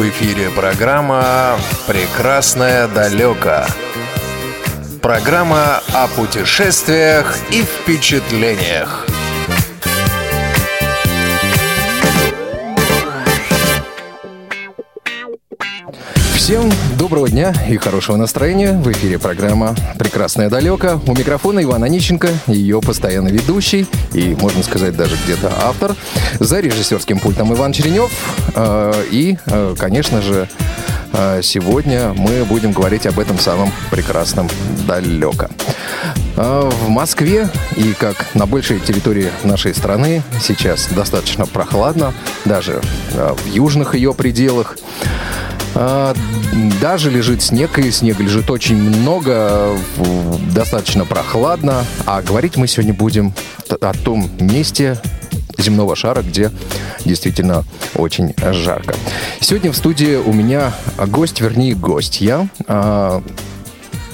В эфире программа «Прекрасное далеко». Программа о путешествиях и впечатлениях. Всем доброго дня и хорошего настроения. В эфире программа «Прекрасное далеко». У микрофона Иван Онищенко, ее постоянный ведущий и, можно сказать, даже где-то автор. За режиссерским пультом Иван Черенев. Э, и, э, конечно же, сегодня мы будем говорить об этом самом прекрасном далеко. В Москве и как на большей территории нашей страны сейчас достаточно прохладно, даже в южных ее пределах. А, даже лежит снег, и снега лежит очень много, достаточно прохладно. А говорить мы сегодня будем о том месте земного шара, где действительно очень жарко. Сегодня в студии у меня гость, вернее, гость. Я а,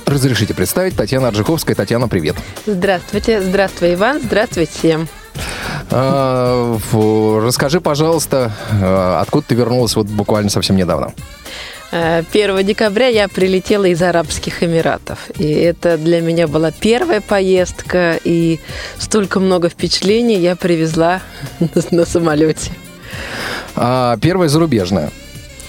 Разрешите представить Татьяна Аржиховская. Татьяна, привет. Здравствуйте, здравствуй, Иван, здравствуйте всем. А, расскажи, пожалуйста, откуда ты вернулась вот буквально совсем недавно? 1 э, декабря я прилетела из Арабских Эмиратов. И это для меня была первая поездка, и столько много впечатлений я привезла на самолете. А первая зарубежная?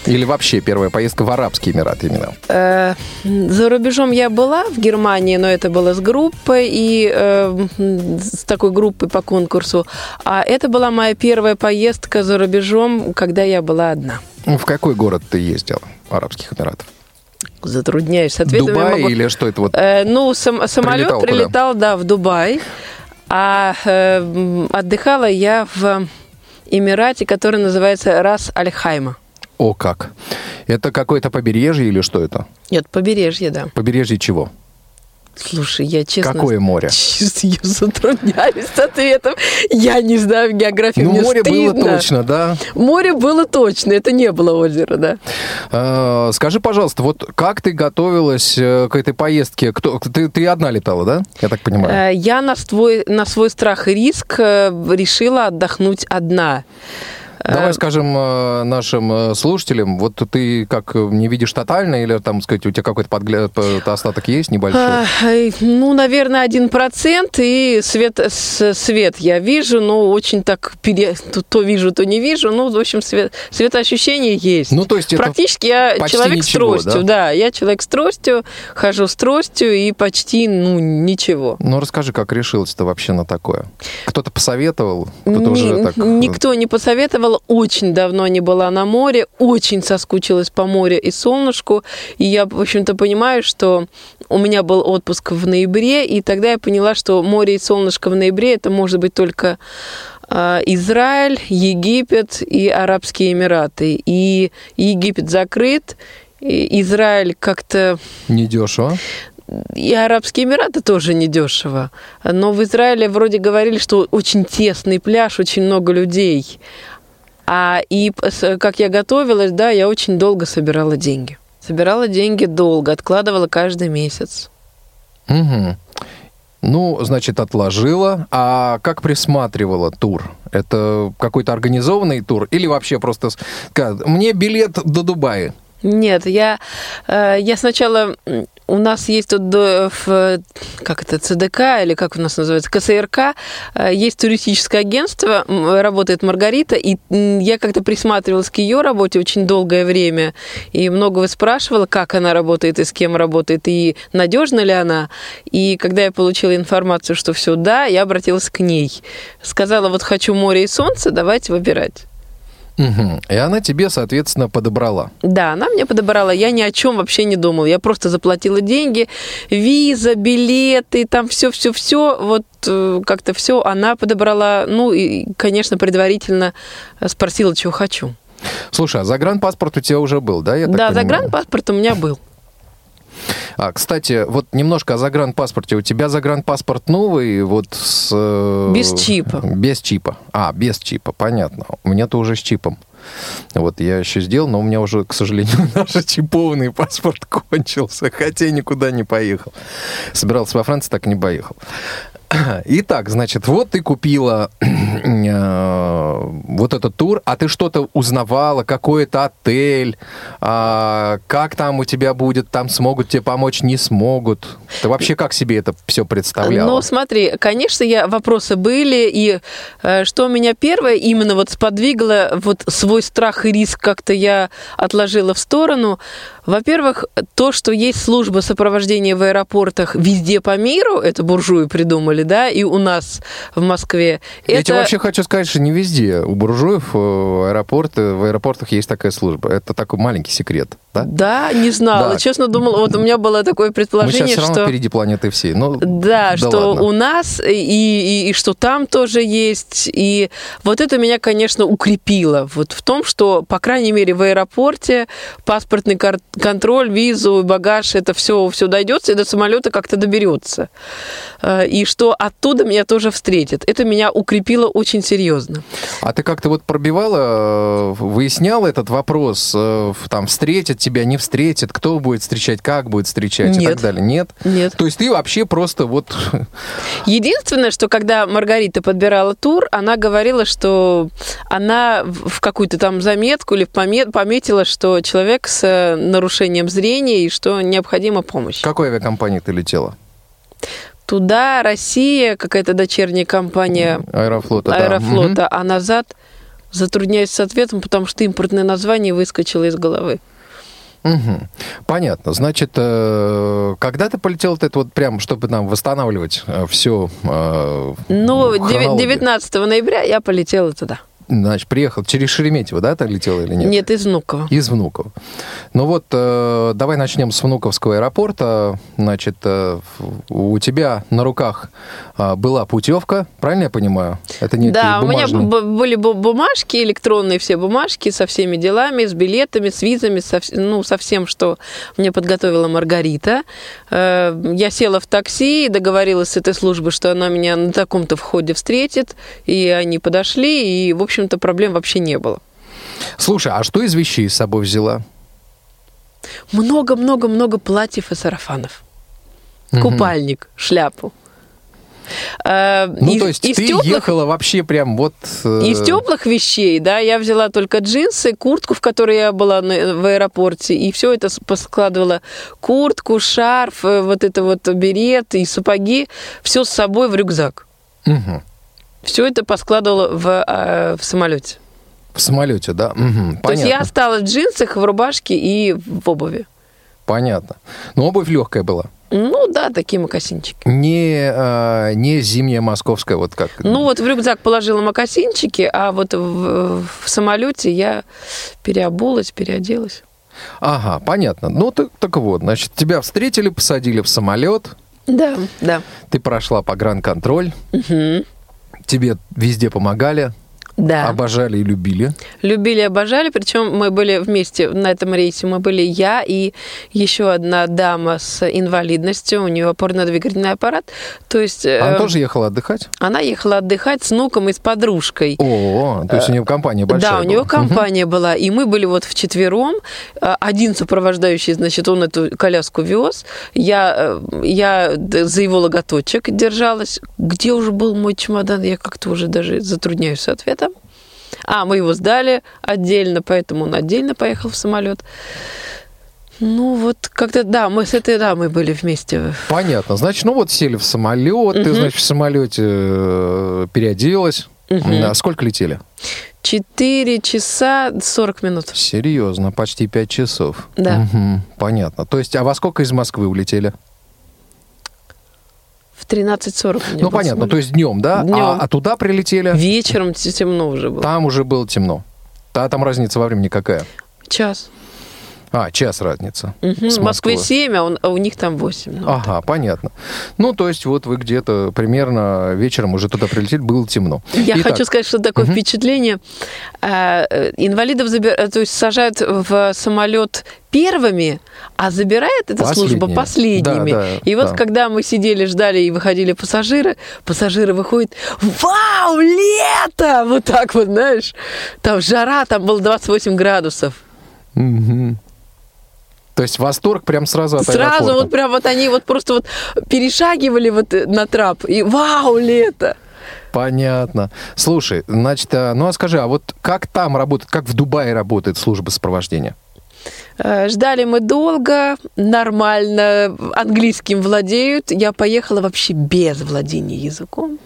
Или вообще первая поездка в Арабские Эмираты именно? Э, за рубежом я была в Германии, но это было с группой и э, с такой группой по конкурсу. А это была моя первая поездка за рубежом, когда я была одна. В какой город ты ездила? Арабских Эмиратов? Затрудняюсь ответом. Дубай могу... или что это вот? Э, ну, сам, самолет прилетал, прилетал да, в Дубай, а э, отдыхала я в Эмирате, который называется Рас Аль-Хайма. О, как! Это какое-то побережье или что это? Нет, побережье, да. Побережье чего? Слушай, я честно... Какое море? Я затрудняюсь с ответом. Я не знаю географию, Ну, мне море стыдно. было точно, да? Море было точно, это не было озеро, да. А, скажи, пожалуйста, вот как ты готовилась э, к этой поездке? Кто, ты, ты одна летала, да? Я так понимаю. Э, я на свой, на свой страх и риск э, решила отдохнуть одна. Давай скажем э, нашим э, слушателям, вот ты как э, не видишь тотально или там сказать у тебя какой-то подгляд, остаток есть небольшой? Ну, наверное, один процент и свет, свет я вижу, но очень так пере, то, вижу, то не вижу. Ну, в общем, свет, светоощущение есть. Ну, то есть практически я человек ничего, с тростью, да? да, я человек с тростью, хожу с тростью и почти ну ничего. Ну, расскажи, как решилась-то вообще на такое? Кто-то посоветовал, кто-то уже так. Никто не посоветовал очень давно не была на море, очень соскучилась по морю и солнышку. И я, в общем-то, понимаю, что у меня был отпуск в ноябре, и тогда я поняла, что море и солнышко в ноябре это может быть только а, Израиль, Египет и Арабские Эмираты. И Египет закрыт, и Израиль как-то... Недешево и Арабские Эмираты тоже недешево. Но в Израиле вроде говорили, что очень тесный пляж, очень много людей. А, и как я готовилась, да, я очень долго собирала деньги. Собирала деньги долго, откладывала каждый месяц. Угу. Ну, значит, отложила. А как присматривала тур? Это какой-то организованный тур или вообще просто... Мне билет до Дубая. Нет, я, э, я сначала у нас есть тут как это, ЦДК или как у нас называется, КСРК, э, есть туристическое агентство, работает Маргарита, и я как-то присматривалась к ее работе очень долгое время, и многого спрашивала, как она работает и с кем работает, и надежна ли она. И когда я получила информацию, что все да, я обратилась к ней. Сказала, вот хочу море и солнце, давайте выбирать. Угу. И она тебе, соответственно, подобрала. Да, она мне подобрала. Я ни о чем вообще не думала. Я просто заплатила деньги, виза, билеты, там все-все-все. Вот э, как-то все она подобрала. Ну и, конечно, предварительно спросила, чего хочу. Слушай, а загранпаспорт у тебя уже был, да? Я да, загранпаспорт у меня был. А, кстати, вот немножко о загранпаспорте. У тебя загранпаспорт новый, вот с... Э, без чипа. Без чипа. А, без чипа, понятно. У меня-то уже с чипом. Вот я еще сделал, но у меня уже, к сожалению, наш чипованный паспорт кончился, хотя никуда не поехал. Собирался во Францию, так и не поехал. Итак, значит, вот ты купила э, вот этот тур, а ты что-то узнавала, какой это отель, а, как там у тебя будет, там смогут тебе помочь, не смогут. Ты вообще как себе это все представляла? Ну, смотри, конечно, я, вопросы были, и э, что меня первое именно вот сподвигло, вот свой страх и риск как-то я отложила в сторону. Во-первых, то, что есть служба сопровождения в аэропортах везде по миру, это буржуи придумали, да, и у нас в Москве. Я это... тебе вообще хочу сказать, что не везде. У буржуев э, аэропорты, в аэропортах есть такая служба. Это такой маленький секрет, да? Да, не знала. Да. Честно думала, вот у меня было такое Мы предположение, сейчас все равно что... впереди планеты всей. Ну, Да, что ладно. у нас и, и, и что там тоже есть. И вот это меня, конечно, укрепило вот в том, что, по крайней мере, в аэропорте паспортный кар- контроль, визу, багаж, это все, все дойдется, и до самолета как-то доберется. Э, И что оттуда меня тоже встретят. Это меня укрепило очень серьезно. А ты как-то вот пробивала, э, выясняла этот вопрос, э, там, встретят тебя, не встретят, кто будет встречать, как будет встречать и Нет. так далее? Нет? Нет. То есть ты вообще просто вот... Единственное, что когда Маргарита подбирала тур, она говорила, что она в какую-то там заметку или помет- пометила, что человек с э, нарушением зрения и что необходима помощь. Какой авиакомпании ты летела? Туда Россия, какая-то дочерняя компания Аэрофлота, да. Аэрофлота, а назад затрудняюсь с ответом, потому что импортное название выскочило из головы. Мгм. Понятно. Значит, э, когда ты полетел, это вот прям, чтобы нам восстанавливать все... Ну, деви- 19 ноября я полетела туда. Значит, приехал через Шереметьево, да, ты летела или нет? Нет, из Внуково. Из Внуково. Ну вот, э, давай начнем с Внуковского аэропорта. Значит, э, у тебя на руках э, была путевка, правильно я понимаю? Это не Да, у меня были бу- бумажки, электронные все бумажки со всеми делами, с билетами, с визами, со, ну, со всем, что мне подготовила Маргарита. Э, Я села в такси, договорилась с этой службой, что она меня на таком-то входе встретит, и они подошли, и, в общем-то, проблем вообще не было. Слушай, а что из вещей с собой взяла? Много-много-много платьев и сарафанов. Мгм. Купальник, шляпу. Э, Ну, из- то есть из ты тёплых- ехала вообще прям вот... э, Из теплых вещей, да, я взяла только джинсы, куртку, в которой я была на- в аэропорте, и все это с- поскладывала. Куртку, шарф, э, вот это вот берет и сапоги, все с собой в рюкзак. мгм. Все это поскладывала в, э, в самолете. В самолете, да? Мгм. То есть я Понятно. осталась в джинсах, в рубашке и в обуви. Понятно. Но обувь легкая была. Ну да, такие мокасинчики. Не, э, не зимняя московская, вот как... Ну вот в рюкзак положила мокасинчики, а вот в, в самолете я переобулась, переоделась. Ага, понятно. Ну, так, так вот, значит, тебя встретили, посадили в самолет, Да, да. ты прошла погранконтроль, Мгм. Тебе везде помогали, Да. обожали и любили. Любили, обожали, причем мы были вместе на этом рейсе. Мы были я и еще одна дама с инвалидностью, у нее опорно-двигательный аппарат. То есть э, Она тоже ехала отдыхать? она ехала отдыхать с внуком и с подружкой. О, то есть у нее компания большая да, у нее была. компания была, и мы были вот вчетвером. Э, Один сопровождающий, значит, он эту коляску вез. Я, э, я за его логоточек держалась. Где уже был мой чемодан? Я как-то уже даже затрудняюсь с ответом. А, мы его сдали отдельно, поэтому он отдельно поехал в самолет. Ну, вот как-то, да, мы с этой дамой были вместе. Понятно. Значит, ну вот сели в самолет, ты, Мгм. значит, в самолете э, переоделась. Мгм. А сколько летели? Четыре часа 40 минут. Серьезно, почти пять часов. Да. Мгм, понятно. То есть, а во сколько из Москвы улетели? В 13.40 у меня ну, понятно, самолет. то есть днем, да? Днем. А, а туда прилетели? Вечером те- темно уже было. Там уже было темно. Да, там разница во времени какая? Час. А, час разница. Мгм. с В Москве Москвы. 7, а, он- а у них там 8. Ну, Ага, понятно. Ну, то есть вот вы где-то примерно вечером уже туда прилетели, было темно. Я Итак, хочу сказать, что такое Мгм. впечатление. А, э, Инвалидов забир- э, то есть сажают в самолет первыми, а забирает эта служба Последними. Да, да, и вот да. когда мы сидели, ждали и выходили пассажиры, пассажиры выходят, вау, лето! Вот так вот, знаешь. Там жара, там было 28 градусов. мгм. То есть восторг прям сразу от Сразу аэропорта. вот прям вот они вот просто вот перешагивали вот на трап, и вау, лето! Понятно. Слушай, значит, а, ну а скажи, а вот как там работает, как в Дубае работает служба сопровождения? Э, Ждали мы долго, нормально, английским владеют. Я поехала вообще без владения языком.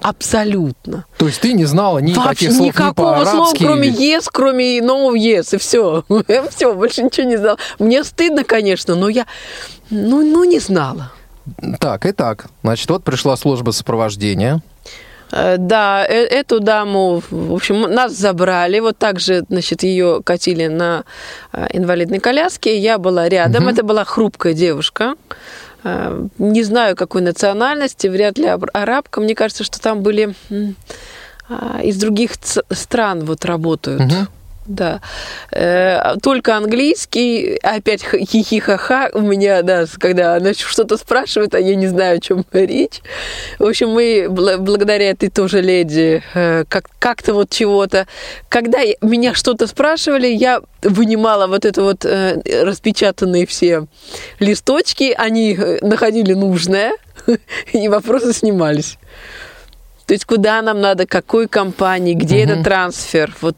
Абсолютно. То есть ты не знала ни Вообще таких слов ни никакого слова, по-арабски? кроме yes, кроме no yes, и все. все, больше ничего не знала. Мне стыдно, конечно, но я, ну, ну не знала. Так, и так. Значит, вот пришла служба сопровождения. Э, Да, э- эту даму, в общем, нас забрали, вот так же, значит, ее катили на э, инвалидной коляске, я была рядом, это была хрупкая девушка, не знаю, какой национальности, вряд ли аб- арабка, мне кажется, что там были а, из других стран вот работают. Мгм. Да. Э, Только английский, опять хихихаха у меня, да, когда она что-то спрашивает, а я не знаю, о чем речь. В общем, мы бл- благодаря этой тоже леди э, как- как-то вот чего-то. Когда меня что-то спрашивали, я вынимала вот это вот э, распечатанные все листочки, они находили нужное, и вопросы снимались. То есть куда нам надо, какой компании, где Мгм. это трансфер. Вот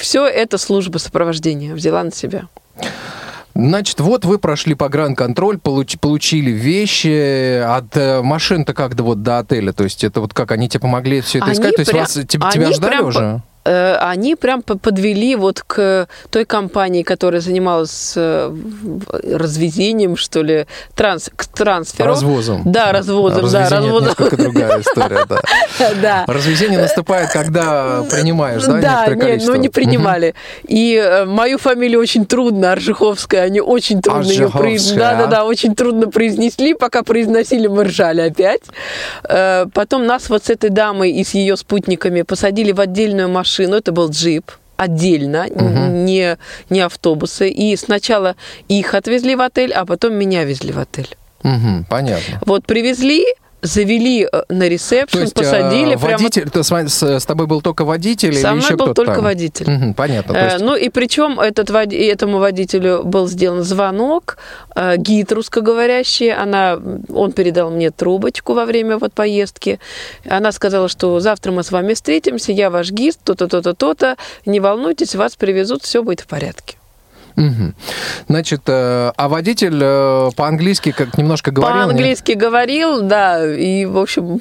все это служба сопровождения взяла на себя. Значит, вот вы прошли погранконтроль, получ- получили вещи от э, машин-то как до вот до отеля. То есть это вот как они тебе помогли все это Они искать? То есть прям- вас, тебя, тебя ждали прям уже? Э, Они прям по- подвели вот к той компании, которая занималась э, развезением, что ли, транс, к трансферу. Развозом. Да, развозом, да, это развозом. несколько другая история, да. Да. Развезение наступает, когда принимаешь, да, Да, нет, ну не принимали. И э, мою фамилию очень трудно, Аржиховская, они очень трудно ее произнесли. Да, да, да, очень трудно произнесли, пока произносили, мы ржали опять. Потом нас вот с этой дамой и с ее спутниками посадили в отдельную машину, это был джип отдельно, Мгм. не, не автобусы. И сначала их отвезли в отель, а потом меня везли в отель. Мгм, понятно. Вот привезли, завели э, на ресепшн, есть посадили. а, прямо- водитель, с, вами- с- с тобой был только водитель Со или мной еще был только там? водитель. Мгм, понятно. Э, есть- Ну и причем этот, води- этому водителю был сделан звонок, э, гид русскоговорящий, она, он передал мне трубочку во время вот поездки. Она сказала, что завтра мы с вами встретимся, я ваш гид, то-то, то-то, то-то, не волнуйтесь, вас привезут, все будет в порядке. Мгм. Значит, э, а водитель э, по-английски как немножко говорил? нет? По-английски говорил, да, и, в общем,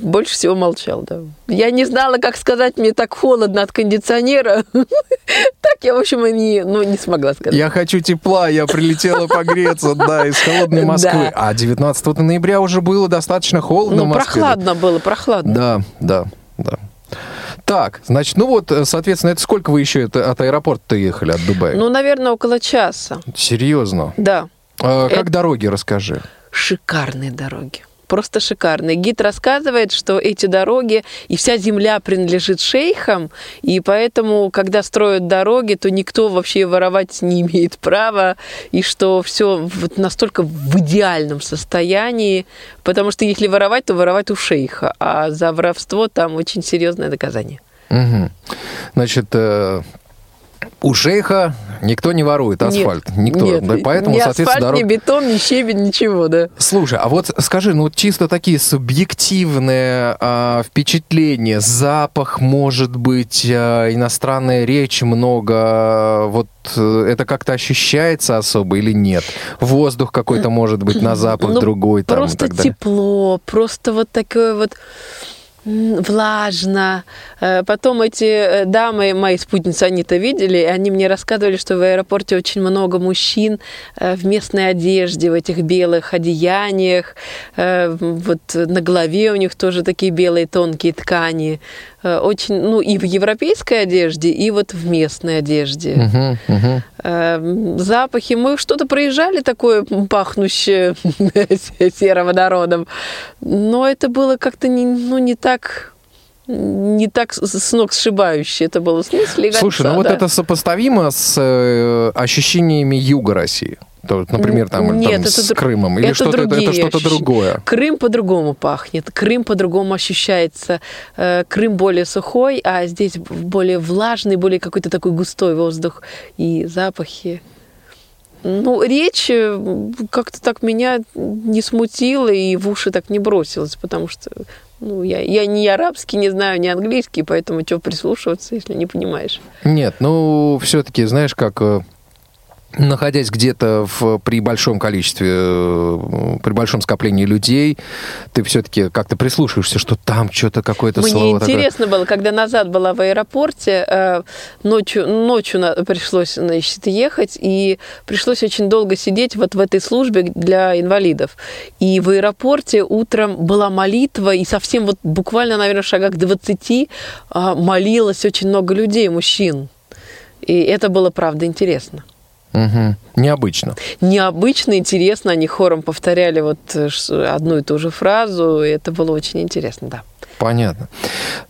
больше всего молчал, да. Я не знала, как сказать, мне так холодно от кондиционера. Так я, в общем, и не, ну, не смогла сказать. Я хочу тепла, я прилетела погреться, да, из холодной Москвы. А 19 ноября уже было достаточно холодно в Ну, Москве. прохладно было, прохладно. Да, да, да. Так, значит, ну вот, э, соответственно, это сколько вы еще это- от аэропорта ехали, от Дубая? Ну, наверное, около часа. Серьезно? Да. А как Это- дороги, расскажи. Шикарные дороги. Просто шикарные. Гид рассказывает, что эти дороги и вся земля принадлежит шейхам, и поэтому, когда строят дороги, то никто вообще воровать не имеет права, и что все вот настолько в идеальном состоянии, потому что если воровать, то воровать у шейха, а за воровство там очень серьезное наказание. Мгм. Значит, э, у шейха никто не ворует асфальт. Нет, никто. нет, поэтому, ни соответственно, асфальт, дорог- ни бетон, ни щебень, ничего, да. Слушай, а вот скажи, ну чисто такие субъективные а, впечатления, запах, может быть, а, иностранная речь много, а, вот э, это как-то ощущается особо или нет? Воздух какой-то может быть на запах Ну, другой там и Просто так далее. тепло, просто вот такое вот влажно. Э, Потом эти э, дамы, мои спутницы, они это видели, и они мне рассказывали, что в аэропорте очень много мужчин э, в местной одежде, в этих белых одеяниях. Вот на голове у них тоже такие белые тонкие ткани. Э, Очень, ну, и в европейской одежде, и вот в местной одежде. Мгм. Э, запахи. Мы что-то проезжали такое пахнущее сероводородом, но это было как-то не, ну, не так не так с ног сшибающе. Это было в смысле Слушай, ну вот это сопоставимо с э, ощущениями юга России? То, например, там, Н- там нет, это с Крымом? Или что-то это, это что-то другое? Крым по-другому пахнет, Крым по-другому ощущается. Э, Крым более сухой, а здесь более влажный, более какой-то такой густой воздух и запахи. Ну, речь э, как-то так меня не смутила и в уши так не бросилась, потому что ну, я, я ни арабский не знаю, ни английский, поэтому что прислушиваться, если не понимаешь? Нет, ну, все-таки, знаешь, как э, находясь где-то в, при большом количестве, э, при большом скоплении людей, ты все-таки как-то прислушиваешься, что там что-то какое-то Мне слово интересно такое. было, когда назад была в аэропорте, э, ночью, ночью пришлось, значит, ехать, и пришлось очень долго сидеть вот в этой службе для инвалидов. И в аэропорте утром была молитва, и совсем вот буквально, наверное, в шагах 20 а, молилось очень много людей, мужчин. И это было, правда, интересно. Угу. Необычно. Необычно, интересно. Они хором повторяли вот э, одну и ту же фразу. И это было очень интересно, да. Понятно.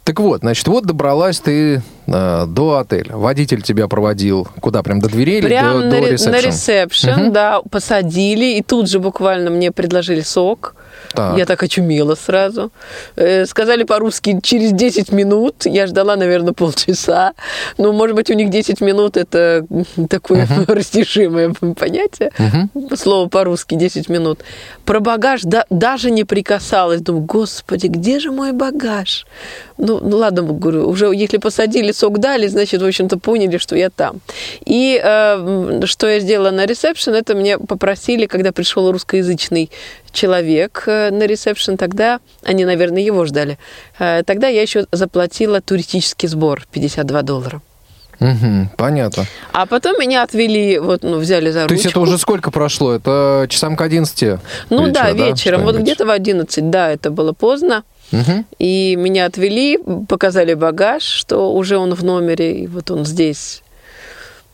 Так вот, значит, вот добралась ты э, до отеля. Водитель тебя проводил куда? Прям до дверей Прям или до, до, до ресепшн? На ресепшн, угу. да, посадили, и тут же буквально мне предложили сок. Так. Я так очумела сразу. Э, сказали по-русски через 10 минут. Я ждала, наверное, полчаса. Ну, может быть, у них 10 минут это такое uh-huh. растяжимое понятие. Uh-huh. Слово по-русски 10 минут. Про багаж да, даже не прикасалась. Думаю, господи, где же мой багаж? Ну, ну ладно, говорю, уже если посадили, сок дали, значит, в общем-то, поняли, что я там. И э, что я сделала на ресепшн, это мне попросили, когда пришел русскоязычный человек э, на ресепшн, тогда они, наверное, его ждали. Э, тогда я еще заплатила туристический сбор 52 доллара. Угу, понятно. А потом меня отвели, вот, ну, взяли за ручку. То есть это уже сколько прошло? Это часам к 11? Ну вечера, да, вечером. Да? Вот где-то в 11, да, это было поздно. Угу. И меня отвели, показали багаж, что уже он в номере, и вот он здесь.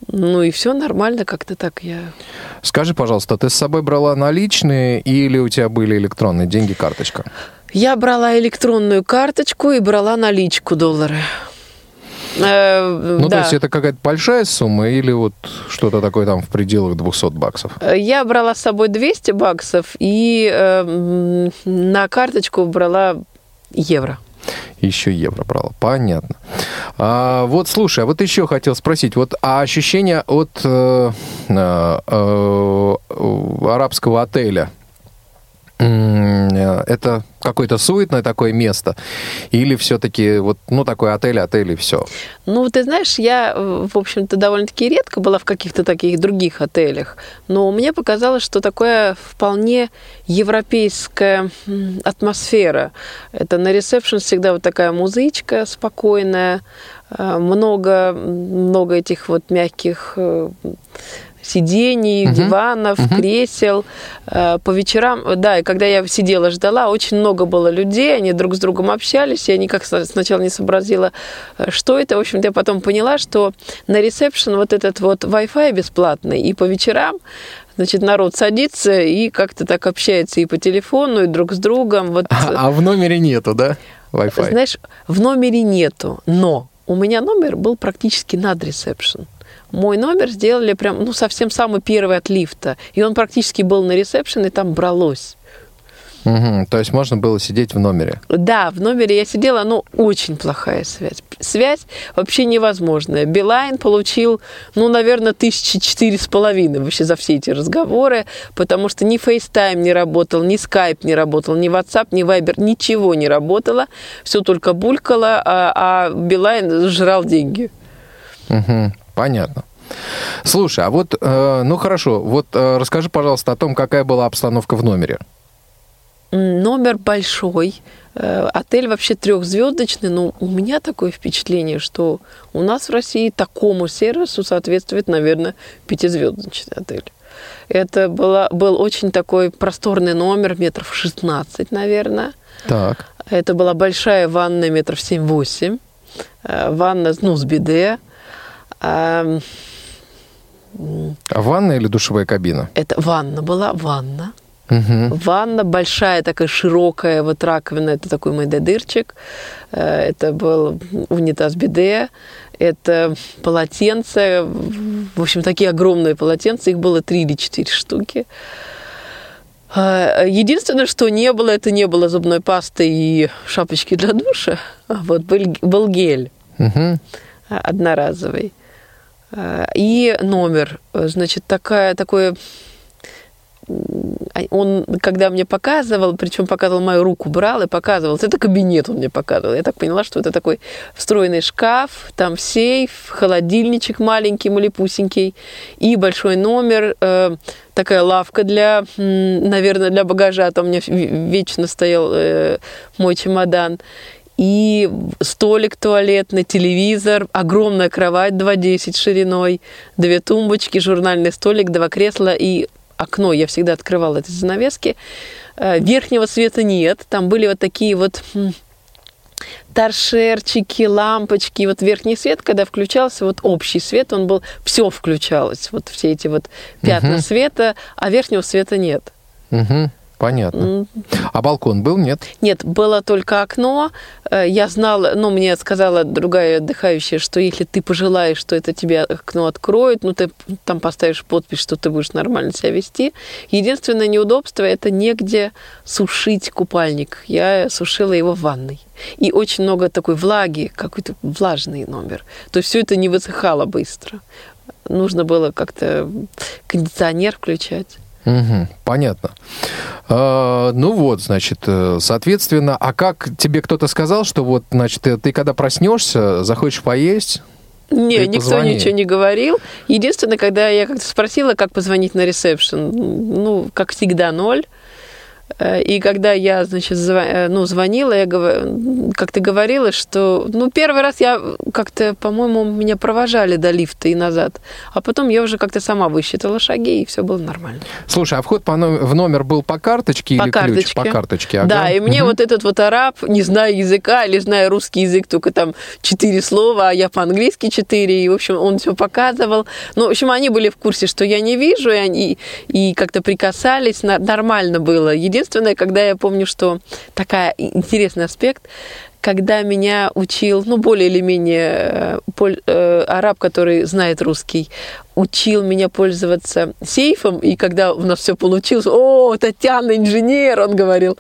Ну и все нормально, как-то так я. Скажи, пожалуйста, ты с собой брала наличные или у тебя были электронные деньги, карточка? Я брала электронную карточку и брала наличку доллары. Э, ну, да. то есть это какая-то большая сумма или вот что-то такое там в пределах 200 баксов? Я брала с собой 200 баксов и э, на карточку брала евро. Еще евро брала. Понятно. А, вот, слушай, а вот еще хотел спросить, вот а ощущение от э, э, э, арабского отеля, это какое-то суетное такое место? Или все-таки вот, ну, такой отель, отель и все? Ну, ты знаешь, я, в общем-то, довольно-таки редко была в каких-то таких других отелях, но мне показалось, что такое вполне европейская атмосфера. Это на ресепшн всегда вот такая музычка спокойная, э, много, много этих вот мягких э, сидений, угу. диванов, угу. кресел. Э, по вечерам, да, и когда я сидела, ждала, очень много было людей, они друг с другом общались, я никак сначала не сообразила, э, что это. В общем-то, я потом поняла, что на ресепшн вот этот вот Wi-Fi бесплатный, и по вечерам Значит, народ садится и как-то так общается и по телефону, и друг с другом. Вот. А, а в номере нету, да, Wi-Fi? Знаешь, в номере нету, но у меня номер был практически над ресепшн мой номер сделали прям, ну, совсем самый первый от лифта. И он практически был на ресепшене, там бралось. Угу, то есть можно было сидеть в номере? Да, в номере я сидела, но очень плохая связь. Связь вообще невозможная. Билайн получил, ну, наверное, тысячи четыре с половиной вообще за все эти разговоры, потому что ни FaceTime не работал, ни Skype не работал, ни WhatsApp, ни Viber, ничего не работало. Все только булькало, а, а Билайн жрал деньги. Угу. Понятно. Слушай, а вот, э, ну хорошо, вот э, расскажи, пожалуйста, о том, какая была обстановка в номере. Номер большой, э, отель вообще трехзвездочный, но у меня такое впечатление, что у нас в России такому сервису соответствует, наверное, пятизвездочный отель. Это была, был очень такой просторный номер, метров 16, наверное. Так. Это была большая ванная, метров 7-8. Э, ванна, ну, с биде. А ванна или душевая кабина? Это ванна была, ванна. Угу. Ванна большая, такая широкая, вот раковина, это такой мой дырчик. Э, это был унитаз биде, это полотенце, в общем, такие огромные полотенца, их было три или четыре штуки. Э, единственное, что не было, это не было зубной пасты и шапочки для душа. А вот был, был гель угу. одноразовый. И номер. Значит, такая, такое он, когда мне показывал, причем показывал мою руку, брал и показывал, это кабинет он мне показывал. Я так поняла, что это такой встроенный шкаф, там сейф, холодильничек маленький, малепусенький и большой номер, э, такая лавка для, наверное, для багажа, там у меня вечно стоял э, мой чемодан и столик туалетный, телевизор, огромная кровать 2,10 шириной, две тумбочки, журнальный столик, два кресла и окно, я всегда открывала эти занавески. Э, верхнего света нет, там были вот такие вот торшерчики, лампочки. Вот верхний свет, когда включался, вот общий свет, он был, все включалось, вот все эти вот пятна угу. света, а верхнего света нет. Угу. Понятно. А балкон был, нет? Нет, было только окно. Э, я знала, ну, мне сказала другая отдыхающая, что если ты пожелаешь, что это тебе окно откроют, ну, ты там поставишь подпись, что ты будешь нормально себя вести. Единственное неудобство – это негде сушить купальник. Я сушила его в ванной. И очень много такой влаги, какой-то влажный номер. То есть все это не высыхало быстро. Нужно было как-то кондиционер включать. Угу, понятно. А, ну вот, значит, э, соответственно, а как тебе кто-то сказал, что вот, значит, ты, ты когда проснешься, захочешь поесть? Не, никто позвони. ничего не говорил. Единственное, когда я как-то спросила, как позвонить на ресепшн, ну, как всегда, ноль. Э, и когда я, значит, э, ну, звонила, я как ты говорила, что, ну, первый раз я как-то, по-моему, меня провожали до лифта и назад, а потом я уже как-то сама высчитала шаги, и все было нормально. Слушай, а вход по номер, в номер был по карточке по или карточке. ключ? По карточке. Ага. Да, и мне угу. вот этот вот араб, не зная языка, или зная русский язык, только там четыре слова, а я по-английски четыре, и, в общем, он все показывал. Ну, в общем, они были в курсе, что я не вижу, и они и как-то прикасались, нормально было. Единственное, единственное, когда я помню, что такая интересный аспект, когда меня учил, ну, более или менее э, поль, э, араб, который знает русский, учил меня пользоваться сейфом, и когда у нас все получилось, о, Татьяна, инженер, он говорил,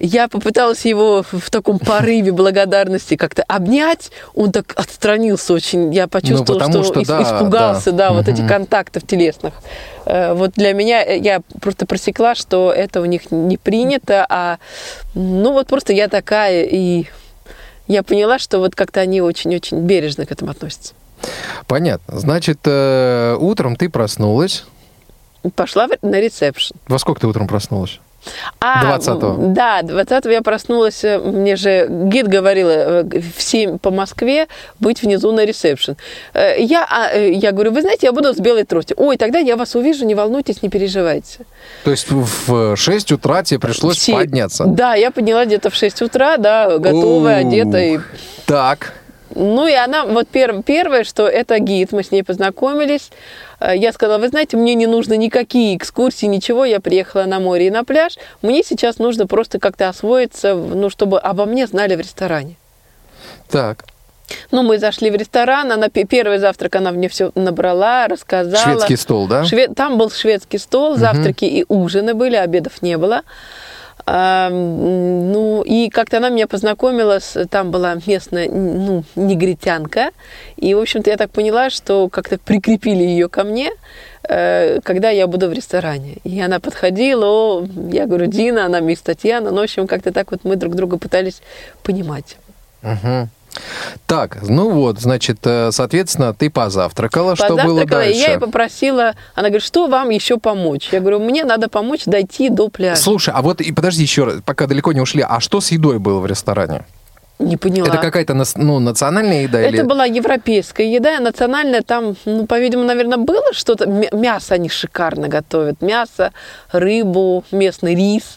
я попыталась его в таком порыве благодарности как-то обнять. Он так отстранился очень. Я почувствовала, ну, что, что да, испугался, да, да угу. вот этих контактов телесных. Э, вот для меня э, я просто просекла, что это у них не принято, а ну вот просто я такая, и я поняла, что вот как-то они очень-очень бережно к этому относятся. Понятно. Значит, э, утром ты проснулась. Пошла на ресепшн. Во сколько ты утром проснулась? А, 20-го. Да, 20-го я проснулась, э, мне же гид говорила э, в 7 по Москве быть внизу на ресепшн. Э, я, а, я говорю, вы знаете, я буду с белой тростью. Ой, тогда я вас увижу, не волнуйтесь, не переживайте. То есть в 6 утра тебе пришлось 7... подняться? Да, я подняла где-то в 6 утра, да, готовая, одетая. Так. Ну и она, вот пер, первое, что это гид, мы с ней познакомились. Э, я сказала, вы знаете, мне не нужно никакие экскурсии, ничего, я приехала на море и на пляж. Мне сейчас нужно просто как-то освоиться, ну, чтобы обо мне знали в ресторане. Так. Ну, мы зашли в ресторан, она первый завтрак она мне все набрала, рассказала. Шведский стол, да? Швед... Там был шведский стол, завтраки угу. и ужины были, обедов не было. Ну, и как-то она меня познакомила, там была местная, ну, негритянка, и, в общем-то, я так поняла, что как-то прикрепили ее ко мне, э, когда я буду в ресторане. И она подходила, о, я говорю, Дина, она мисс Татьяна, ну, в общем, как-то так вот мы друг друга пытались понимать. Угу. Так, ну вот, значит, э, соответственно, ты позавтракала. позавтракала что было дальше? И я ей попросила, она говорит, что вам еще помочь? Я говорю, мне надо помочь дойти до пляжа. Слушай, а вот и подожди еще раз, пока далеко не ушли, а что с едой было в ресторане? Не поняла. Это какая-то ну, национальная еда? Это или... была европейская еда, национальная. Там, ну, по-видимому, наверное, было что-то. Мясо они шикарно готовят. Мясо, рыбу, местный рис.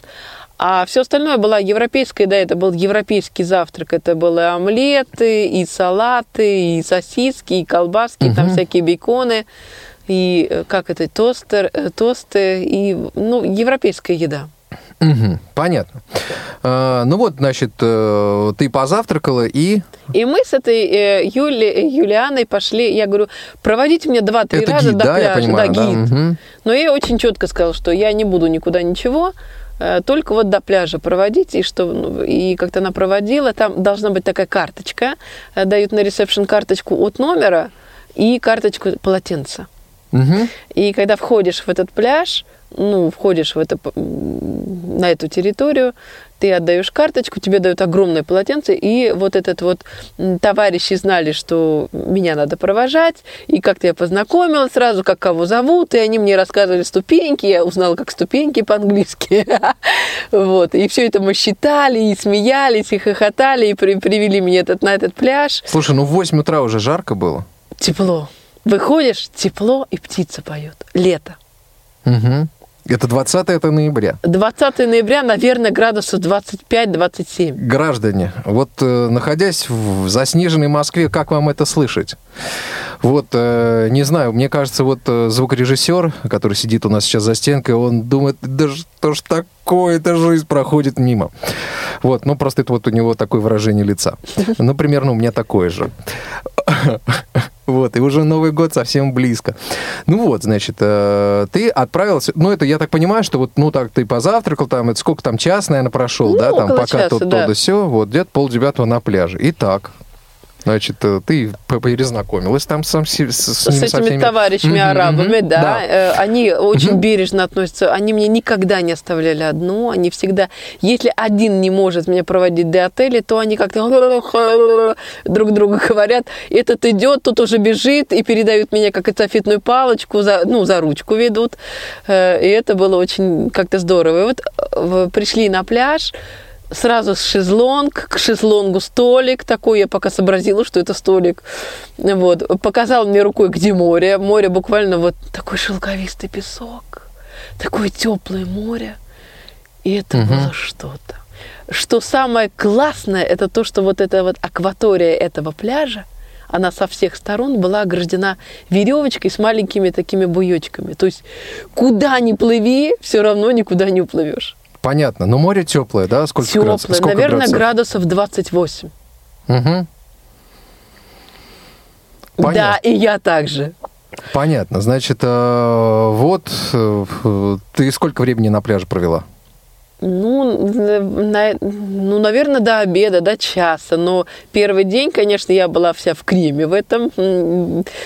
А все остальное была европейская, да, это был европейский завтрак. Это были омлеты, и салаты, и сосиски, и колбаски, угу. там всякие беконы, и э, как это, тостер, э, тосты, и, ну, европейская еда. Угу, понятно. А, ну вот, значит, э, ты позавтракала и... И мы с этой Юли, Юлианой пошли, я говорю, проводите мне два-три раза гид, до да, пляжа. Я понимаю, да, гид. Да, угу. Но я очень четко сказала, что я не буду никуда ничего, только вот до пляжа проводить, и что ну, и как-то она проводила, там должна быть такая карточка, э, дают на ресепшн карточку от номера, и карточку полотенца. Мгм. И когда входишь в этот пляж, ну, входишь в это, на эту территорию, ты отдаешь карточку, тебе дают огромное полотенце, и вот этот вот товарищи знали, что меня надо провожать, и как-то я познакомилась сразу, как кого зовут, и они мне рассказывали ступеньки, я узнала, как ступеньки по-английски. Вот, и все это мы считали, и смеялись, и хохотали, и при- привели меня этот, на этот пляж. Слушай, ну в 8 утра уже жарко было. Тепло. Выходишь, тепло, и птица поет. Лето. Мгм. Это 20 это ноября. 20 ноября, наверное, градусов 25-27. Граждане, вот э, находясь в заснеженной Москве, как вам это слышать? Вот, э, не знаю, мне кажется, вот э, звукорежиссер, который сидит у нас сейчас за стенкой, он думает, да что ж такое, эта жизнь проходит мимо. Вот, ну просто это вот у него такое выражение лица. Ну, примерно у меня такое же. Вот, и уже Новый год совсем близко. Ну вот, значит, э, ты отправился, ну это я так понимаю, что вот, ну так, ты позавтракал, там, это сколько там, час, наверное, прошел, Ну, да, там, пока часа, то, то, да все, вот, где-то полдевятого на пляже. Итак, значит, э, ты перезнакомилась там сам с, с С ними, со этими товарищами Мгм, арабами, мгм, да. Э, Они очень Мгм. бережно относятся. Они меня никогда не оставляли одну. Они всегда... Если один не может меня проводить до отеля, то они как-то друг другу говорят. Этот идет, тут уже бежит, и передают меня как эстафетную палочку, за, ну, за ручку ведут. Э, И это было очень как-то здорово. И вот пришли на пляж, сразу шезлонг, к шезлонгу столик такой, я пока сообразила, что это столик. Вот. Показал мне рукой, где море. Море буквально вот такой шелковистый песок, такое теплое море. И это Мгм. было что-то. Что самое классное, это то, что вот эта вот акватория этого пляжа, она со всех сторон была ограждена веревочкой с маленькими такими буечками. То есть куда ни плыви, все равно никуда не уплывешь. Понятно, но море теплое, да? Сколько Теплое, градусов? Сколько наверное, градусов? градусов 28. Мгм. Да, Понятно. и я также. Понятно. Значит, э, вот э, ты сколько времени на пляже провела? Ну, на- ну, наверное, до обеда, до часа. Но первый день, конечно, я была вся в креме в этом,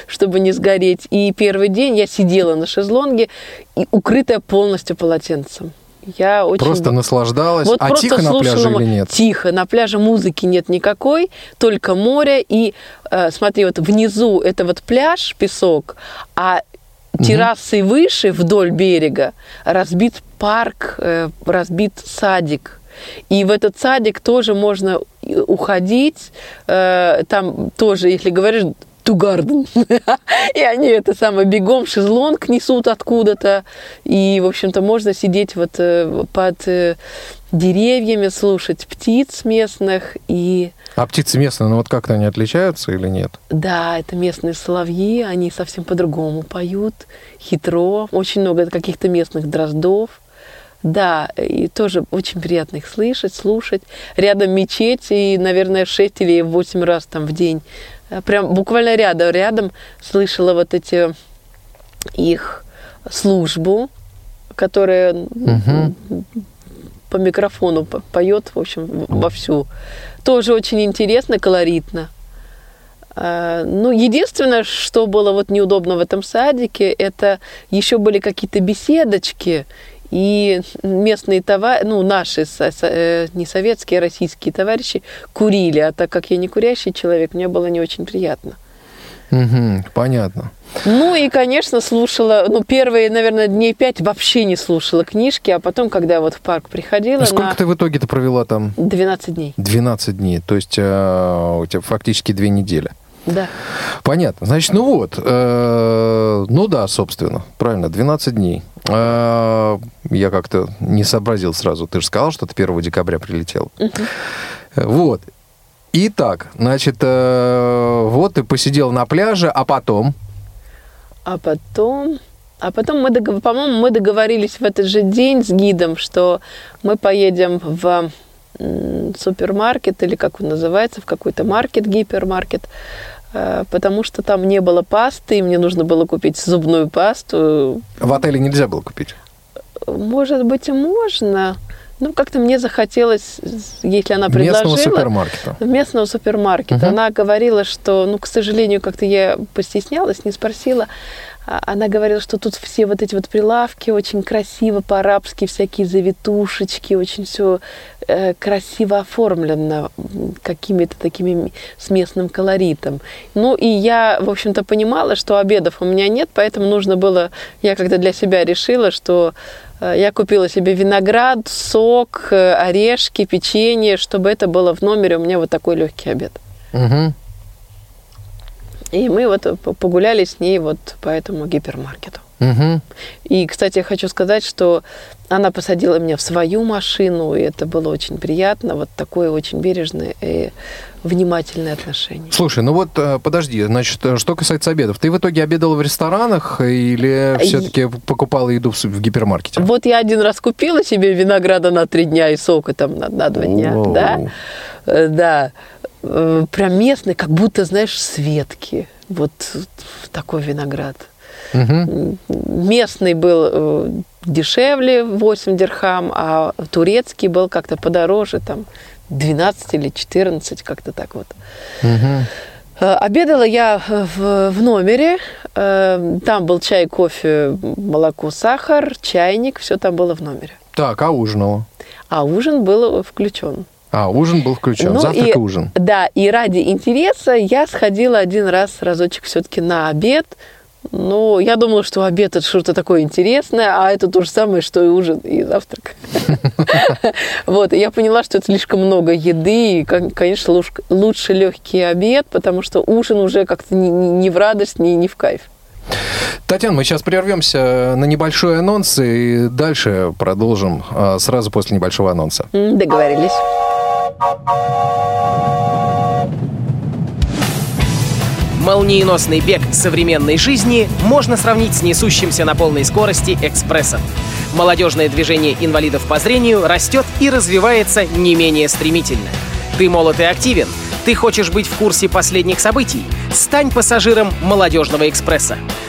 чтобы не сгореть. И первый день я сидела на шезлонге, и укрытая полностью полотенцем. Я очень... Просто наслаждалась. Вот а просто тихо на пляже или нет? Тихо. На пляже музыки нет никакой, только море. И э, смотри, вот внизу это вот пляж, песок, а террасой выше, вдоль берега, разбит парк, э, разбит садик. И в этот садик тоже можно уходить. э, Там тоже, если говоришь, to garden. И они это самое бегом шезлонг несут откуда-то. И, в общем-то, можно сидеть вот э, под э, деревьями, слушать птиц местных. И А птицы местные, ну вот как-то они отличаются или нет? да, это местные соловьи, они совсем по-другому поют, хитро. Очень много каких-то местных дроздов. Да, и тоже очень приятно их слышать, слушать. Рядом мечеть, и, наверное, 6 или 8 раз там в день. Э, Прям буквально рядом, рядом слышала вот эти их службу, которая Мгм. по микрофону по- поет, в общем, вовсю. Тоже очень интересно, колоритно. А, Ну, единственное, что было вот неудобно в этом садике, это еще были какие-то беседочки, и местные товарищи, ну, наши, э, не советские, а российские товарищи курили, а так как я не курящий человек, мне было не очень приятно. Мгм, понятно. Ну и, конечно, слушала, ну, первые, наверное, дней пять вообще не слушала книжки, а потом, когда вот в парк приходила, А сколько на ты в итоге-то провела там? 12 дней. 12 дней, то есть э, у тебя фактически две недели. Да. Понятно. Значит, ну вот, э, ну да, собственно, правильно, 12 дней. Э, я как-то не сообразил сразу. Ты же сказал, что ты 1 декабря прилетел. Э, Вот. Итак, значит, э, вот ты посидел на пляже, а потом... А потом, а потом мы, догов- по-моему, мы договорились в этот же день с гидом, что мы поедем в супермаркет или как он называется, в какой-то маркет, гипермаркет, потому что там не было пасты, и мне нужно было купить зубную пасту. В отеле нельзя было купить. Может быть, и можно, Ну, как-то мне захотелось, если она предложила... Местного супермаркета. Местного супермаркета. Мгм. Она говорила, что, ну, к сожалению, как-то я постеснялась, не спросила. А Она говорила, что тут все вот эти вот прилавки очень красиво по-арабски, всякие завитушечки, очень все красиво оформлено какими-то такими с местным колоритом. Ну и я, в общем-то, понимала, что обедов у меня нет, поэтому нужно было, я когда для себя решила, что э, я купила себе виноград, сок, э, орешки, печенье, чтобы это было в номере у меня вот такой легкий обед. Мгм. И мы вот погуляли с ней вот по этому гипермаркету. Мгм. И, кстати, я хочу сказать, что она посадила меня в свою машину, и это было очень приятно, вот такое очень бережное и внимательное отношение. Слушай, ну вот э, подожди, значит, э, что касается обедов, ты в итоге обедала в ресторанах или И- все-таки покупала еду в, гипермаркете? Вот я один раз купила себе винограда на три дня и сока там на, на два дня, Воу. да, Э, да, Э, прям местный, как будто, знаешь, светки, вот такой виноград. Мгм. Местный был э, дешевле, 8 дирхам, а турецкий был как-то подороже, там 12 или 14, как-то так вот. Э, Обедала я в, в номере. Э, Там был чай, кофе, молоко, сахар, чайник, все там было в номере. Так, а ужинала? А ужин был включен. А, ужин был включен, Ну завтрак и, и- ужин. Да, и ради интереса я сходила один раз, разочек все-таки на обед. Ну, я думала, что обед это что-то такое интересное, а это то же самое, что и ужин, и завтрак. Вот, я поняла, что это слишком много еды, и, кон- конечно, лучше легкий обед, потому что ужин уже как-то не- в радость, не в кайф. Татьяна, мы сейчас прервемся на небольшой анонс и дальше продолжим а, сразу после небольшого анонса. Договорились. Молниеносный бег современной жизни можно сравнить с несущимся на полной скорости экспрессом. Молодежное движение инвалидов по зрению растет и развивается не менее стремительно. Ты молод и активен. Ты хочешь быть в курсе последних событий? Стань пассажиром «Молодежного экспресса».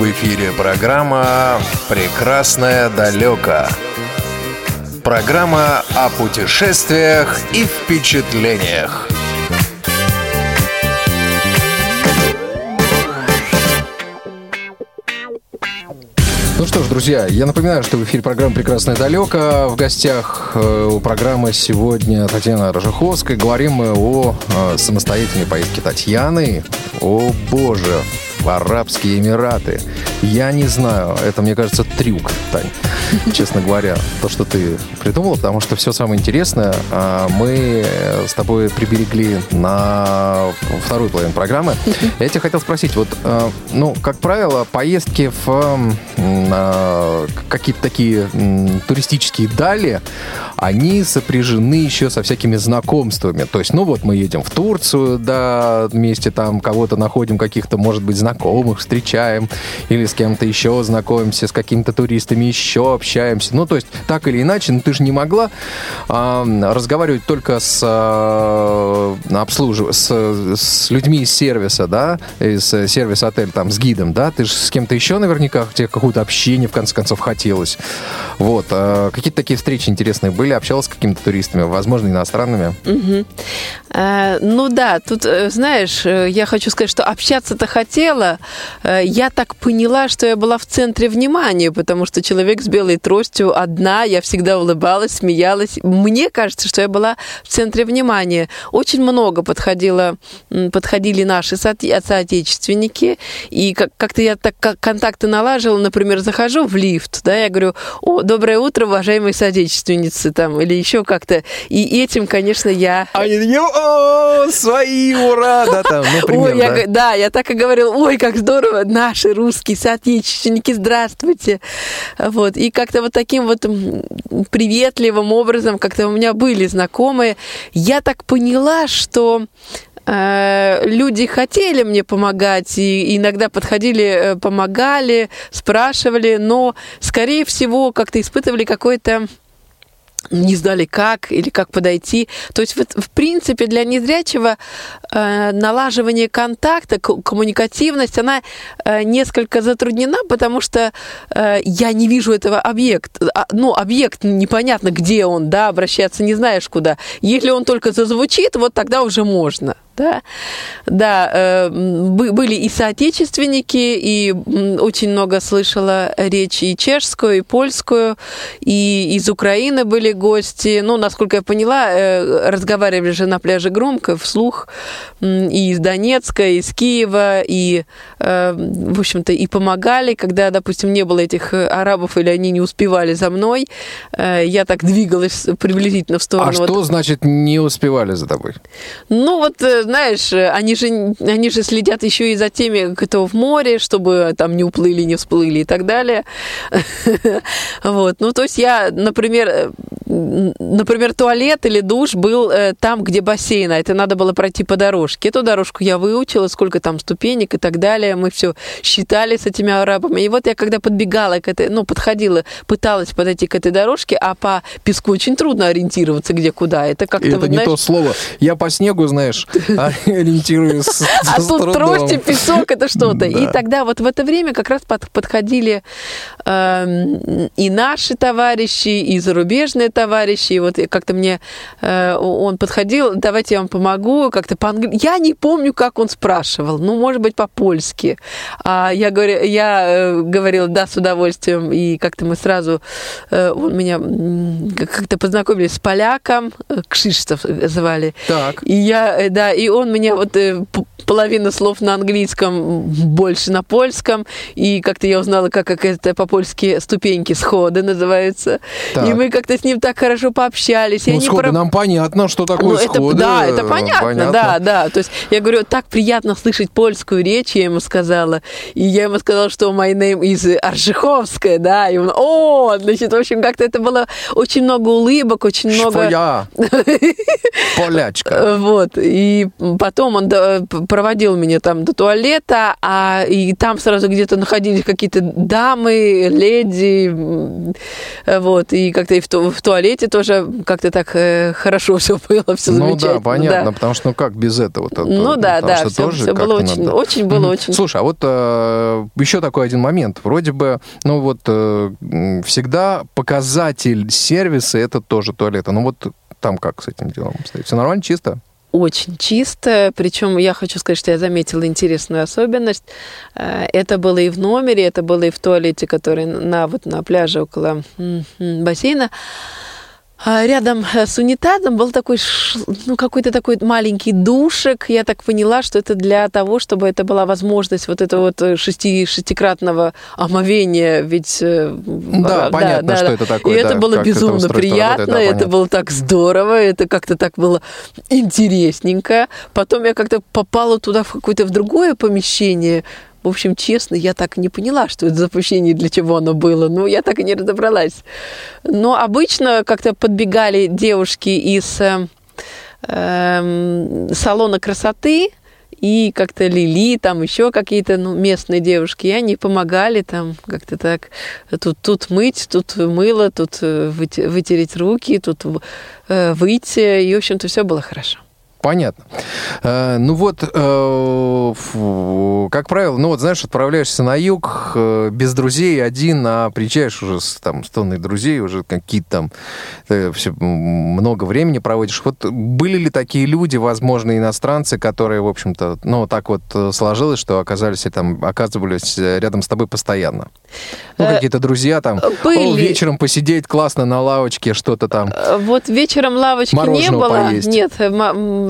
В эфире программа «Прекрасное далеко». Программа о путешествиях и впечатлениях. Ну что ж, друзья, я напоминаю, что в эфире программа «Прекрасное далеко». В гостях э, у программы сегодня Татьяна Рожаховская. Говорим мы о э, самостоятельной поездке Татьяны. О боже, в Арабские Эмираты. Я не знаю, это, мне кажется, трюк, Тань, честно говоря, то, что ты придумала, потому что все самое интересное а, мы э, с тобой приберегли на вторую половину программы. Я тебя хотел спросить, вот, э, ну, как правило, поездки в какие-то такие туристические дали, они сопряжены еще со всякими знакомствами. То есть, ну вот мы едем в Турцию, да, вместе там кого-то находим, каких-то, может быть, знакомых встречаем, или с кем-то еще знакомимся, с какими-то туристами еще общаемся. Ну, то есть, так или иначе, ну, ты же не могла а, разговаривать только с, а, обслужив... с, с людьми из сервиса, да, из сервиса отель, там, с гидом, да, ты же с кем-то еще наверняка, тебе какое-то общение, в конце концов, хотелось. Вот. а какие-то такие встречи интересные были? Общалась с какими-то туристами, возможно, иностранными? Мгм. Э, Ну да, тут, э, знаешь, э, я хочу сказать, что общаться-то хотела. Э, Я так поняла, что я была в центре внимания, потому что человек с белой тростью одна, я всегда улыбалась, смеялась. Мне кажется, что я была в центре внимания. Очень много подходило, подходили наши соот- соотечественники, и как- как-то я так как контакты налаживала, например, захожу в лифт, да, я говорю, о, доброе утро, уважаемые соотечественницы, там, или еще как-то. И этим, конечно, я Они такие, о, свои, ура, да, там, ну, Ой, примерно. г- да, я так и говорила, ой, ой, как здорово, наши русские соотечественники, здравствуйте. Вот. И как-то вот таким вот приветливым образом как-то у меня были знакомые. Я так поняла, что э, люди хотели мне помогать, и иногда подходили, э, помогали, спрашивали, но, скорее всего, как-то испытывали какое-то не знали как или как подойти. То есть, вот, в принципе, для незрячего э, налаживание контакта, коммуникативность, она э, несколько затруднена, потому что э, я не вижу этого объекта. Ну, объект непонятно, где он, да, обращаться не знаешь куда. Если он только зазвучит, вот тогда уже можно да, да, э, были и соотечественники, и очень много слышала речь и чешскую, и польскую, и из Украины были гости. Ну, насколько я поняла, э, разговаривали же на пляже громко, вслух, и из Донецка, и из Киева, и, э, в общем-то, и помогали, когда, допустим, не было этих арабов, или они не успевали за мной, я так двигалась приблизительно в сторону. А что вот... значит не успевали за тобой? Ну, вот знаешь, э, они же, они же следят еще и за теми, кто в море, чтобы там не уплыли, не всплыли и так далее. Вот. Ну, то есть я, например, э, например, туалет или душ был э, там, где бассейн, а это надо было пройти по дорожке. Эту дорожку я выучила, сколько там ступенек и так далее. Мы все считали с этими арабами. И вот я когда подбегала к этой, ну, подходила, пыталась подойти к этой дорожке, а по песку очень трудно ориентироваться, где куда. Это как-то, Это вот, не знаешь... то слово. Я по снегу, знаешь, ориентируюсь. А тут трость и песок, это что-то. И тогда вот в это время как раз подходили эм, и наши товарищи, и зарубежные товарищи. И вот как-то мне э, он подходил, давайте я вам помогу, как-то по-английски. Я не помню, как он спрашивал. Ну, может быть, по-польски. А я, говорю, я э, говорила, да, с удовольствием. И как-то мы сразу, э, он меня как-то познакомились с поляком, Кшиштов звали. Так. И я, да, и он меня вот э, половина слов на английском, больше на польском, и как-то я узнала, как, как это по-польски ступеньки, сходы называются. Так. И мы как-то с ним так хорошо пообщались. Ну, сходы, про... нам понятно, что такое ну, сходы. да, это понятно, понятно, да, да. То есть я говорю, так приятно слышать польскую речь, я ему сказала. И я ему сказала, что my name из Аржиховская, да, и он, о, значит, в общем, как-то это было очень много улыбок, очень много... я полячка. Вот, и потом он проводил меня там до туалета, а и там сразу где-то находились какие-то дамы, леди, вот, и как-то и в, ту, в туалете тоже как-то так э, хорошо все было, все ну, замечательно. Ну да, понятно, да. потому что ну как без этого? -то, ну да, да, все, тоже все было очень, надо... очень было mm-hmm. очень. Слушай, а вот э, еще такой один момент, вроде бы, ну вот э, всегда показатель сервиса это тоже туалета, ну вот там как с этим делом стоит? Все нормально, чисто? Очень чисто. Причем я хочу сказать, что я заметила интересную особенность. Э, это было и в номере, это было и в туалете, который на, вот, на пляже около бассейна. А рядом э, с унитазом был такой, ну, какой-то такой маленький душек. Я так поняла, что это для того, чтобы это была возможность вот этого вот э, шести, шестикратного омовения. Ведь... Э, да, да понятно, да, что да. это такое. И да, это было безумно это приятно, работает, да, это было так здорово, это как-то так было интересненько. Потом я как-то попала туда в какое-то в другое помещение, в общем, честно, я так и не поняла, что это запущение, для чего оно было. Ну, я так и не разобралась. Но обычно как-то подбегали девушки из э, э, салона красоты, и как-то Лили, там еще какие-то ну, местные девушки, и они помогали там как-то так, тут, тут мыть, тут мыло, тут э, вытереть руки, тут э, выйти, и, в общем-то, все было хорошо. Понятно. Э, ну вот, э, как правило, ну вот, знаешь, отправляешься на юг э, без друзей один, а приезжаешь уже с, там, с тонной друзей, уже какие-то там все, много времени проводишь. Вот были ли такие люди, возможно, иностранцы, которые, в общем-то, ну, так вот сложилось, что оказались там, оказывались рядом с тобой постоянно? Ну, какие-то друзья там, были. О, вечером посидеть классно на лавочке, что-то там. Вот вечером лавочки не было. Поесть. Нет,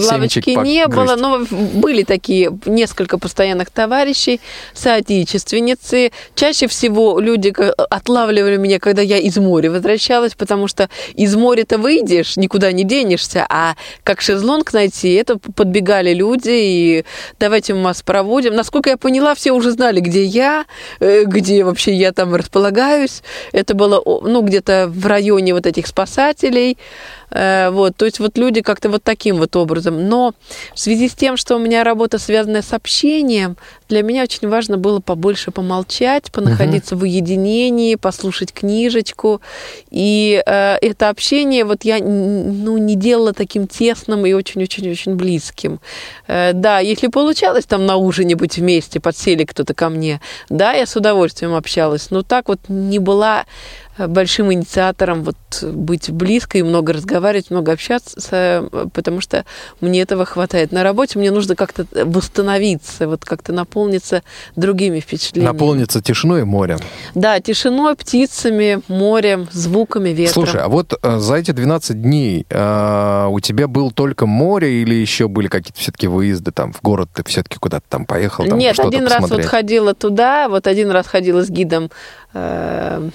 лавочки семечек не было, погрызть. но были такие несколько постоянных товарищей, соотечественницы. Чаще всего люди отлавливали меня, когда я из моря возвращалась, потому что из моря-то выйдешь, никуда не денешься, а как шезлонг найти, это подбегали люди, и давайте мы вас проводим. Насколько я поняла, все уже знали, где я, э, где вообще я там располагаюсь. Это было, ну, где-то в районе вот этих спасателей. Э, Вот, то есть вот люди как-то вот таким вот образом. Но в связи с тем, что у меня работа связанная с общением, для меня очень важно было побольше помолчать, понаходиться в уединении, послушать книжечку. И э, это общение вот я ну, не делала таким тесным и очень-очень-очень близким. Э, да, если получалось там на ужине быть вместе, подсели кто-то ко мне, да, я с удовольствием общалась, но так вот не была большим инициатором вот быть близко и много разговаривать, много общаться, э, потому что мне этого хватает. На работе мне нужно как-то восстановиться, вот как-то наполниться другими впечатлениями. Наполнится тишиной и морем. Да, тишиной, птицами, морем, звуками, ветром. Слушай, а вот э, за эти 12 дней э, у тебя был только море или еще были какие-то все-таки выезды там в город? Ты все-таки куда-то там поехал? Там Нет, один раз вот ходила туда, вот один раз ходила с гидом э, в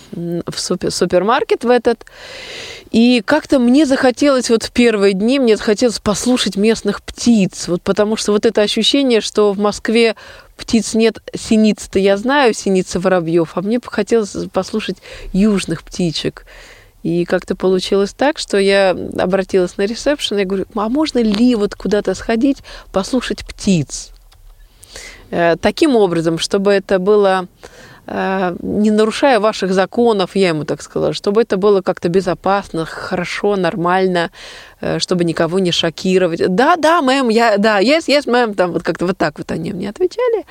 супер, супермаркет в этот. И как-то мне захотелось вот в первые дни, мне захотелось послушать местных птиц. Вот потому что вот это ощущение, что в Москве птиц нет, синиц-то я знаю, синицы воробьев, а мне хотелось послушать южных птичек. И как-то получилось так, что я обратилась на ресепшн, я говорю, а можно ли вот куда-то сходить, послушать птиц? Э, таким образом, чтобы это было э, не нарушая ваших законов, я ему так сказала, чтобы это было как-то безопасно, хорошо, нормально, э, чтобы никого не шокировать. Да, да, мэм, я, да, yes, yes, мэм, там вот как-то вот так вот они мне отвечали.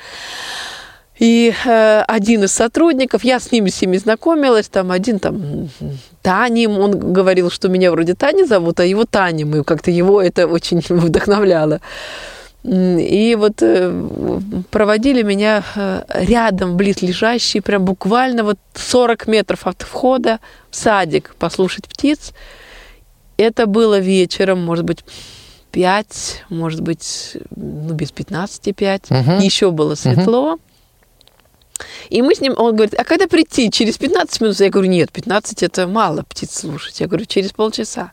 И э, один из сотрудников, я с ними всеми знакомилась, там один там Таним, он говорил, что меня вроде Таня зовут, а его Танем, и как-то его это очень вдохновляло. И вот э, проводили меня э, рядом, близлежащий, прям буквально вот 40 метров от входа в садик послушать птиц. Это было вечером, может быть, 5, может быть, ну, без 15 5. Мгм. Еще было светло. И мы с ним, он говорит, а когда прийти? Через 15 минут? Я говорю, нет, 15 это мало птиц слушать. Я говорю, через полчаса.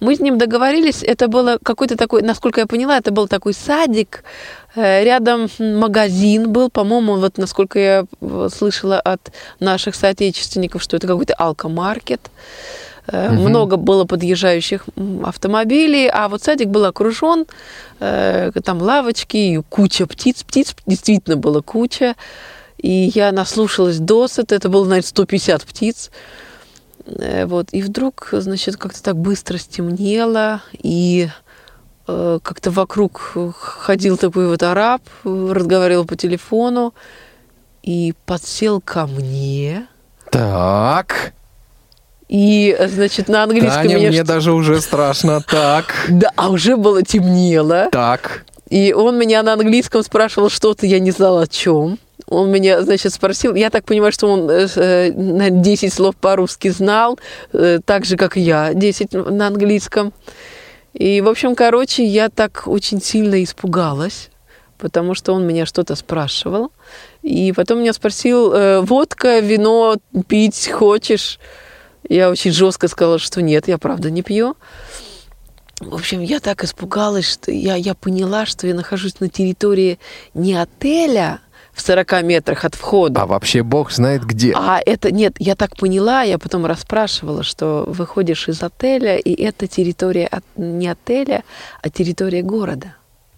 Мы с ним договорились, это было какой-то такой, насколько я поняла, это был такой садик, э, рядом магазин был, по-моему, вот насколько я э, слышала от наших соотечественников, что это какой-то алкомаркет. Э, Много было подъезжающих автомобилей, а вот садик был окружен, там лавочки, куча птиц. Птиц действительно было куча. И я наслушалась досыта, это было, наверное, 150 птиц. Э, Вот. И вдруг, значит, как-то так быстро стемнело, и э, как-то вокруг ходил такой вот араб, разговаривал по телефону, и подсел ко мне. Так, И, значит, на английском Таня, мне что- даже уже страшно. Так, Да, а уже было темнело. так. И он меня на английском спрашивал что-то, я не знала о чем. Он меня, значит, спросил, я так понимаю, что он э, э, на 10 слов по-русски знал, э, так же, как я, 10 на английском. И, в общем, короче, я так очень сильно испугалась, потому что он меня что-то спрашивал. И потом меня спросил, э, водка, вино пить хочешь? Я очень жестко сказала, что нет, я правда не пью. В общем, я так испугалась, что я, я поняла, что я нахожусь на территории не отеля в 40 метрах от входа, А вообще бог знает где. а это, нет, я так поняла, я потом расспрашивала, что выходишь из отеля, и это территория от- не отеля, а территория города.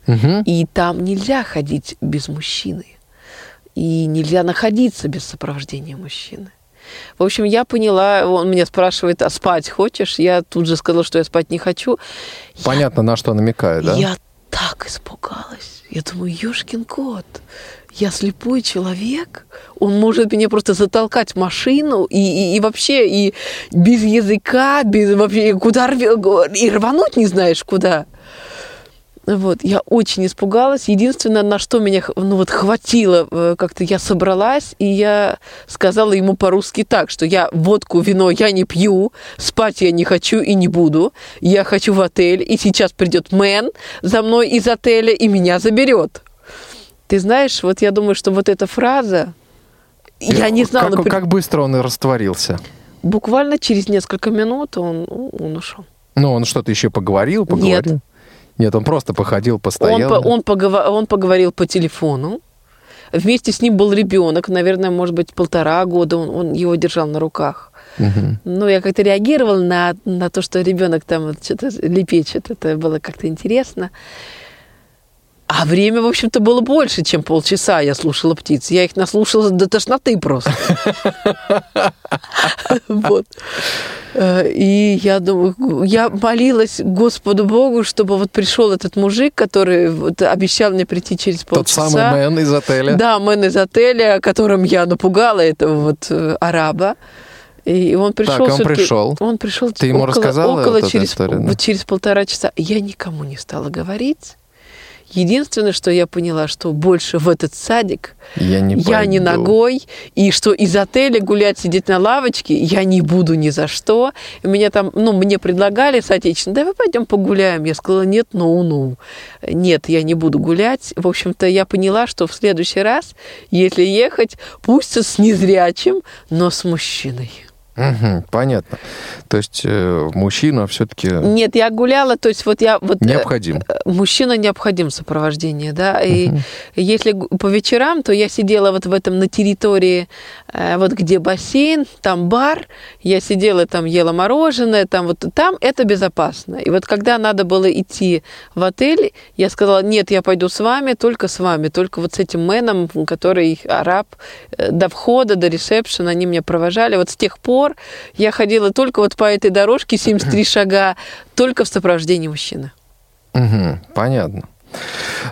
Мгм. И там нельзя ходить без мужчины. И нельзя находиться без сопровождения мужчины. В общем, я поняла, он меня спрашивает, а спать хочешь? Я тут же сказала, что я спать не хочу. Понятно, на что намекаю, да? Я так испугалась. Я думаю, ешкин кот, я слепой человек, он может меня просто затолкать в машину и, и, и вообще и без языка, без вообще куда и рвануть не знаешь куда. Вот, я очень испугалась. Единственное, на что меня ну, вот, хватило, э, как-то я собралась, и я сказала ему по-русски так, что я водку, вино я не пью, спать я не хочу и не буду. Я хочу в отель, и сейчас придет мэн за мной из отеля и меня заберет. Ты знаешь, вот я думаю, что вот эта фраза, я не знала... Как, как быстро он растворился? Буквально через несколько минут он, он ушел. Ну, он что-то еще поговорил, поговорил? Нет. Нет, он просто походил, постоял. Он, по, он, поговор, он поговорил по телефону. Вместе с ним был ребенок, наверное, может быть, полтора года. Он, он его держал на руках. Угу. Ну, я как-то реагировала на, на то, что ребенок там что-то лепечет. Это было как-то интересно. А время, в общем-то, было больше, чем полчаса я слушала птиц. Я их наслушала до тошноты просто. Вот. Э, и я думаю, я молилась Господу Богу, чтобы вот пришел этот мужик, который вот обещал мне прийти через полчаса. Тот самый мэн из отеля. Да, мэн из отеля, которым я напугала этого вот э, араба. И он пришел. Так, он пришел. Он пришел. Ты ему около, рассказала около через, историю, да? вот через полтора часа. Я никому не стала говорить. Единственное, что я поняла, что больше в этот садик я не, я не ногой, и что из отеля гулять, сидеть на лавочке я не буду ни за что. Меня там, ну, мне предлагали соотечественно, давай пойдем погуляем. Я сказала, нет, ну, ну, нет, я не буду гулять. В общем-то, я поняла, что в следующий раз, если ехать, пусть с незрячим, но с мужчиной. Угу, понятно. То есть э, мужчина все-таки... Нет, я гуляла, то есть вот я... Вот, необходим. Э, мужчина необходим сопровождение, да. И угу. если по вечерам, то я сидела вот в этом на территории, э, вот где бассейн, там бар, я сидела там, ела мороженое, там вот там это безопасно. И вот когда надо было идти в отель, я сказала, нет, я пойду с вами, только с вами, только вот с этим мэном, который араб, э, до входа, до ресепшена, они меня провожали. Вот с тех пор пор я ходила только вот по этой дорожке 73 шага, только в сопровождении мужчины. Угу, понятно.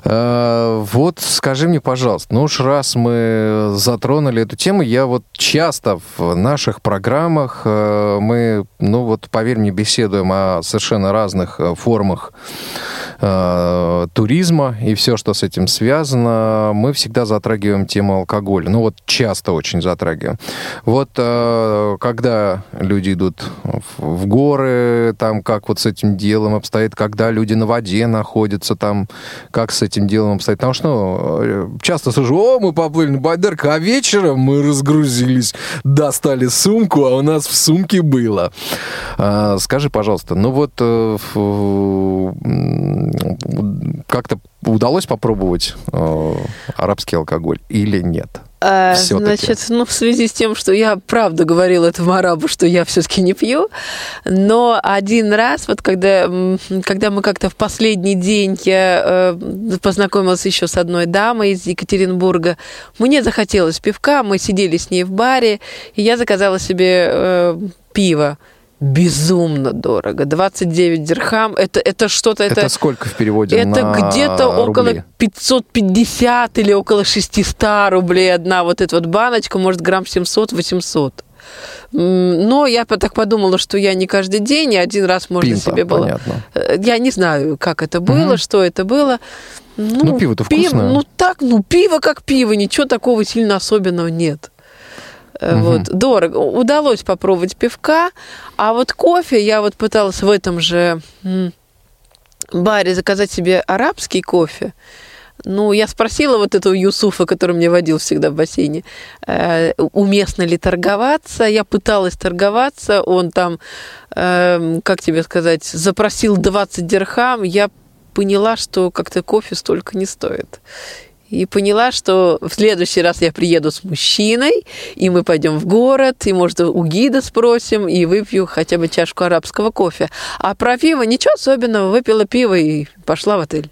Э, вот скажи мне, пожалуйста, ну уж раз мы затронули эту тему, я вот часто в наших программах э, мы, ну вот поверь мне, беседуем о совершенно разных э, формах туризма и все, что с этим связано, мы всегда затрагиваем тему алкоголя. Ну вот часто очень затрагиваем. Вот когда люди идут в горы, там как вот с этим делом обстоит, когда люди на воде находятся, там как с этим делом обстоит. Потому что ну, часто слышу, о, мы поплыли на Байдарку, а вечером мы разгрузились, достали сумку, а у нас в сумке было. А, скажи, пожалуйста, ну вот э, как-то удалось попробовать э, арабский алкоголь или нет? А, значит, ну, в связи с тем, что я правда говорила этому арабу, что я все-таки не пью, но один раз, вот когда, когда мы как-то в последний день я э, познакомилась еще с одной дамой из Екатеринбурга, мне захотелось пивка, мы сидели с ней в баре, и я заказала себе э, пиво безумно дорого. 29 дирхам, это, это что-то... Это, это сколько в переводе Это где-то около 550 или около 600 рублей одна вот эта вот баночка, может, грамм 700-800. Но я так подумала, что я не каждый день, и один раз можно Пинта, себе было. Понятно. Э, я не знаю, как это было, угу. что это было. Ну, ну пиво-то пиво, вкусное. Ну так, ну пиво как пиво, ничего такого сильно особенного нет. Угу. Вот, дорого. Удалось попробовать пивка, а вот кофе я вот пыталась в этом же баре заказать себе арабский кофе. Ну, я спросила вот этого Юсуфа, который мне водил всегда в бассейне, э, уместно ли торговаться. Я пыталась торговаться, он там, э, как тебе сказать, запросил 20 дирхам. Я поняла, что как-то кофе столько не стоит и поняла, что в следующий раз я приеду с мужчиной, и мы пойдем в город, и, может, у гида спросим, и выпью хотя бы чашку арабского кофе. А про пиво ничего особенного, выпила пиво и пошла в отель.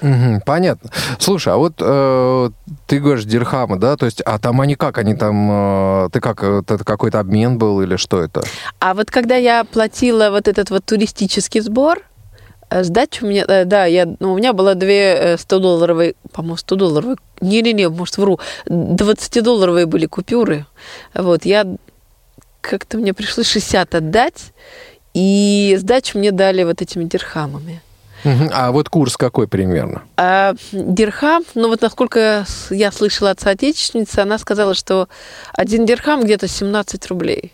Угу, понятно. Слушай, а вот э, ты говоришь дирхамы, да, то есть, а там они как, они там, э, ты как, это какой-то обмен был или что это? А вот когда я платила вот этот вот туристический сбор, Э, сдача у меня, э, да, я, ну, у меня было две 100-долларовые, э, по-моему, 100-долларовые, не-не-не, может, вру, 20-долларовые были купюры. Вот, я как-то мне пришлось 60 отдать, и сдачу мне дали вот этими дирхамами. А вот курс какой примерно? А дирхам, ну вот насколько я слышала от соотечественницы, она сказала, что один дирхам где-то 17 рублей.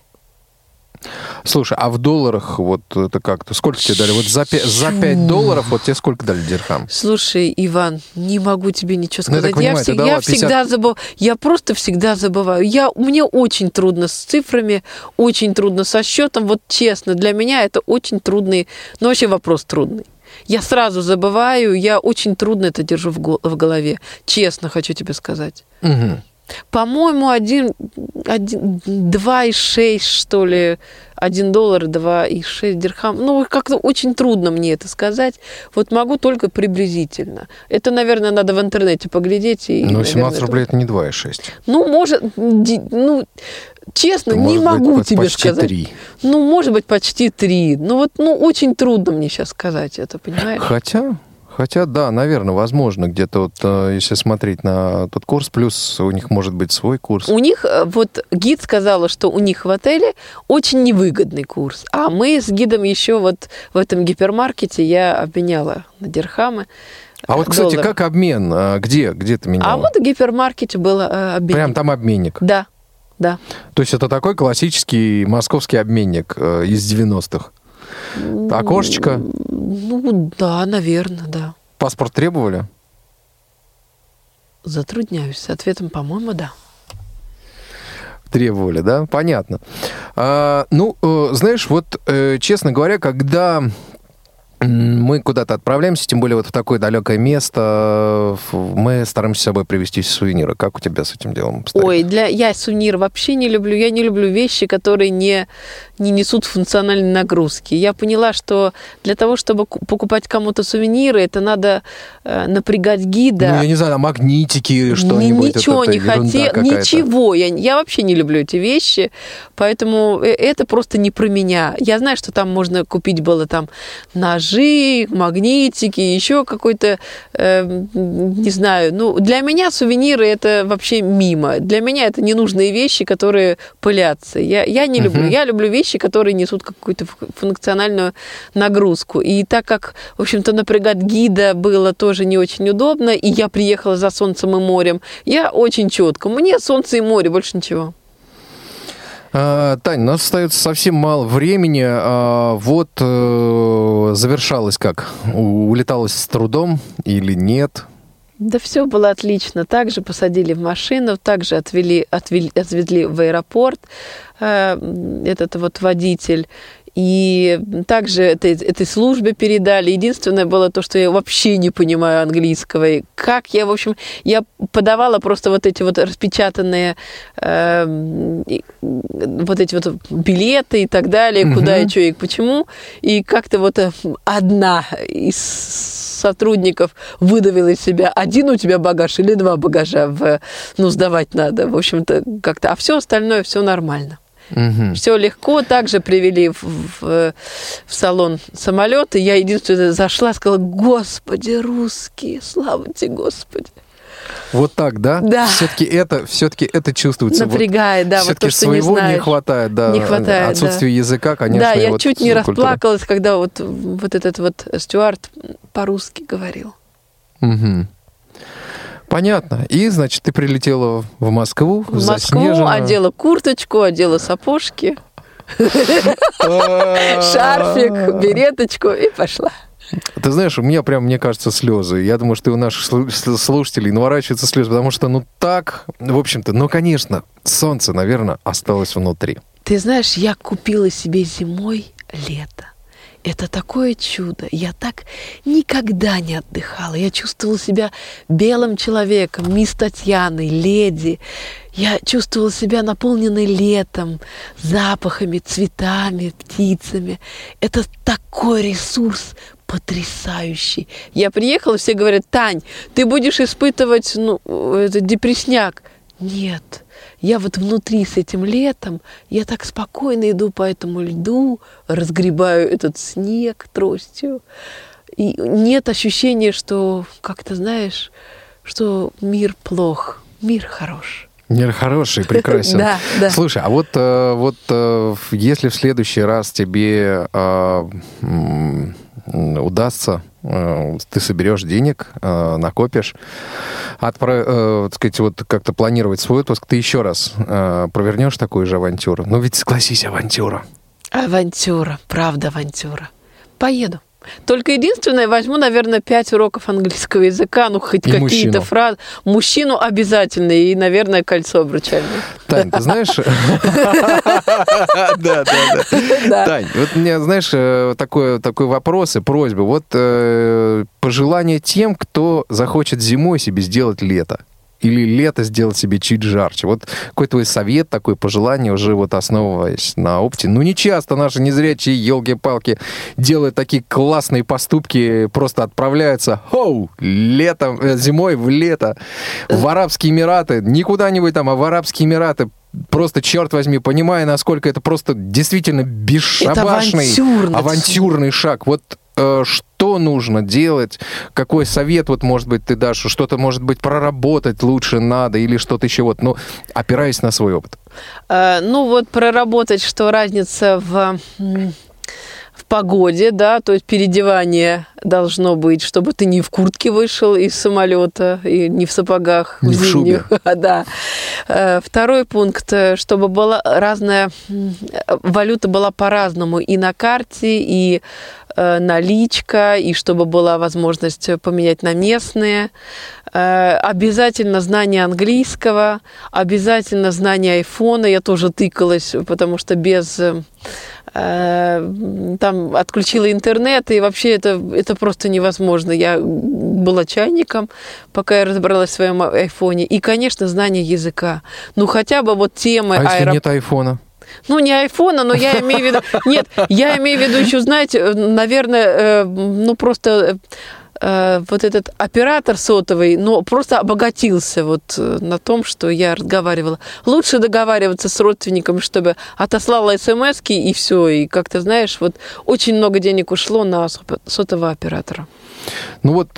Слушай, а в долларах вот это как-то? Сколько тебе дали? Вот за, пя- за 5 долларов вот тебе сколько дали дирхам? Слушай, Иван, не могу тебе ничего Ну, я сказать. понимаю, ты всег- я 50 всегда забываю. Я просто всегда забываю. Я, мне очень трудно с цифрами, очень трудно со счетом. Вот честно, для меня это очень трудный, ну вообще вопрос трудный. Я сразу забываю, я очень трудно это держу в, в голове. Честно хочу тебе сказать. Мгм. По-моему, один, один, 2,6, что ли, 1 доллар, 2,6 дирхам. Ну, как-то очень трудно мне это сказать. Вот могу только приблизительно. Это, наверное, надо в интернете поглядеть. И, Ну, наверное, 17 это- рублей это не 2,6. Ну, может, ну, честно, Это не быть могу по- тебе почти сказать. 3. Ну, может быть, почти 3. Ну, вот, ну, очень трудно мне сейчас сказать это, понимаешь? Хотя, хотя, да, наверное, возможно, где-то вот, э, если смотреть на тот курс, плюс у них может быть свой курс. У них, э, вот гид сказала, что у них в отеле очень невыгодный курс. А мы с гидом еще вот в этом гипермаркете я обменяла на дирхамы. А вот, кстати, доллары. как обмен? А Где? Где ты меняла? А вот в гипермаркете был э, обменник. Прям там обменник. Да, да. То есть это такой классический московский обменник из 90-х. Окошечко. Ну, да, наверное, да. Паспорт требовали? Затрудняюсь. С ответом, по-моему, да. Требовали, да? Понятно. А, ну, э, знаешь, вот, э, честно говоря, когда мы куда-то отправляемся, тем более вот в такое далекое место, мы стараемся с собой привезти сувениры. Как у тебя с этим делом обстоит? Ой, для я сувенир вообще не люблю. Я не люблю вещи, которые не, не несут функциональной нагрузки. Я поняла, что для того, чтобы ку- покупать кому-то сувениры, это надо э, напрягать гида. Ну, я не знаю, магнитики или Ни- что-нибудь. Ничего это не хотела, ничего. Я, я вообще не люблю эти вещи, поэтому э, это просто не про меня. Я знаю, что там можно купить было там ножи, магнитики, еще какой-то, э, не знаю. Ну, для меня сувениры это вообще мимо. Для меня это ненужные вещи, которые пылятся. Я, я не люблю. Мгм. Я люблю вещи, которые несут какую-то функциональную нагрузку. И так как, в общем-то, напрягать гида было тоже не очень удобно, и я приехала за солнцем и морем, я очень четко. Мне солнце и море, больше ничего. А, Тань, у нас остается совсем мало времени. А, Вот э, завершалось как? Улеталось с трудом или нет? Да все было отлично. Также посадили в машину, также отвели, отвели, отвезли в аэропорт э, этот вот водитель. И также этой, этой службе передали. Единственное было то, что я вообще не понимаю английского. И как я, в общем, я подавала просто вот эти вот распечатанные э, вот эти вот билеты и так далее, Мгм. куда и что и почему. И как-то вот э, одна из сотрудников выдавила из себя один у тебя багаж или два багажа, в, ну, сдавать надо. В общем-то, как-то. А все остальное, все нормально. Мгм. Все легко. Также привели в, в- в салон самолета. Я единственное зашла, сказала, господи, русские, слава тебе, господи. Вот так, да? Да. Все-таки это, все-таки это чувствуется. Вот Напрягает, да, вот Все-таки то, что не своего не, знаешь. хватает, да. Не хватает, Отсутствие языка, конечно. да, и я вот чуть не культура. расплакалась, когда вот, вот этот вот стюард по-русски говорил. Мгм. Понятно. И, значит, ты прилетела в Москву, В Москву одела курточку, одела сапожки, шарфик, береточку и пошла. Ты знаешь, у меня прям, мне кажется, слезы. Я думаю, что и у наших слушателей наворачиваются слезы, потому что, ну, так, в общем-то, ну, конечно, солнце, наверное, осталось внутри. Ты знаешь, я купила себе зимой лето. Это такое чудо. Я так никогда не отдыхала. Я чувствовала себя белым человеком, мисс Татьяной, леди. Я чувствовала себя наполненной летом, запахами, цветами, птицами. Это такой ресурс потрясающий. Я приехала, все говорят, Тань, ты будешь испытывать ну, этот депресняк. Нет, я вот внутри с этим летом, я так спокойно иду по этому льду, разгребаю этот снег тростью. И нет ощущения, что, как ты знаешь, что мир плох, мир хорош. Мир хороший, прекрасен. Да, да. Слушай, а вот, э, вот э, если в следующий раз тебе э, удастся, ты соберешь денег, э, накопишь, отправ, э, так сказать, вот как-то планировать свой отпуск, ты еще раз э, провернешь такую же авантюру. Ну ведь согласись, авантюра. Авантюра, правда авантюра. Поеду. Только единственное, возьму, наверное, пять уроков английского языка, ну, хоть какие-то фразы. Мужчину обязательно, и, наверное, кольцо обручальное. Тань, ты знаешь... Да, да, да. Тань, вот у меня, знаешь, э, такой, такой вопрос и просьба. Вот э, пожелание тем, кто захочет зимой себе сделать лето. Или лето сделать себе чуть жарче. Вот какой твой совет, такое пожелание, уже вот основываясь на опыте. Ну, не часто наши незрячие елки-палки делают такие классные поступки, просто отправляются, хоу, летом, э, зимой в лето, в Арабские Эмираты, не куда-нибудь там, а в Арабские Эмираты, просто, черт возьми, понимая, насколько это просто действительно бесшабашный, авантюрно. авантюрный шаг. Вот что нужно делать? Какой совет, вот, может быть, ты дашь? Что-то, может быть, проработать лучше надо или что-то еще? Вот, ну, опираясь на свой опыт. Э, Ну, вот проработать, что разница в, в погоде, да, то есть переодевание должно быть, чтобы ты не в куртке вышел из самолета и не в сапогах. Не в шубе. зимних. Да. Э, Второй пункт, э, чтобы была разная э, валюта была по-разному и на карте, и э, наличка, и чтобы была возможность поменять на местные. Э, Обязательно знание английского, обязательно знание айфона. Я тоже тыкалась, потому что без э, э, там отключила интернет, и вообще это, это просто невозможно. Я была чайником, пока я разобралась в своем айфоне. И, конечно, знание языка. Ну, хотя бы вот темы А если аэропорта. нет айфона? Ну, не айфона, но я имею в виду... Нет, я имею в виду еще, знаете, э, наверное, э, ну, просто э, вот этот оператор сотовый, ну, просто обогатился вот на том, что я разговаривала. Лучше договариваться с родственниками, чтобы отослала смс и все. И как-то, знаешь, вот очень много денег ушло на сот- сотового оператора. Ну вот,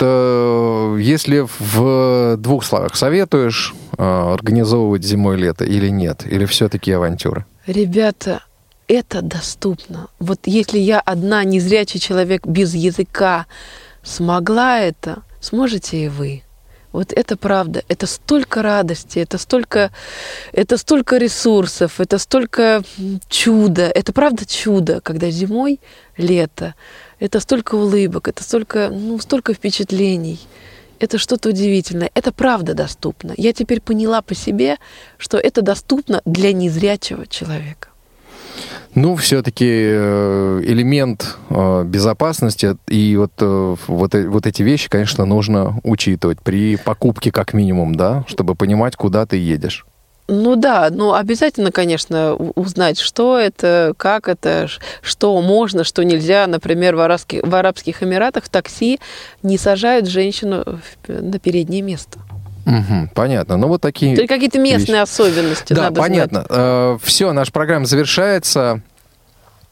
если в двух словах советуешь организовывать зимой лето или нет? Или все-таки авантюра? Ребята, это доступно. Вот если я одна незрячий человек без языка смогла это, сможете и вы. Вот это правда. Это столько радости, это столько, это столько ресурсов, это столько чуда. Это правда чудо, когда зимой лето. Это столько улыбок, это столько, ну, столько впечатлений. Это что-то удивительное. Это правда доступно. Я теперь поняла по себе, что это доступно для незрячего человека. Ну, все-таки элемент э, безопасности и вот, э, вот, э- вот эти вещи, конечно, нужно учитывать при покупке как минимум, да, чтобы понимать, куда ты едешь. Ну да, ну обязательно, конечно, узнать, что это, как это, что можно, что нельзя. Например, в Арабских, в Арабских Эмиратах в такси не сажают женщину в- на переднее место. Мгм, понятно. Ну, вот такие... То есть какие-то местные особенности Да, надо знать. понятно. Все, наша программа завершается.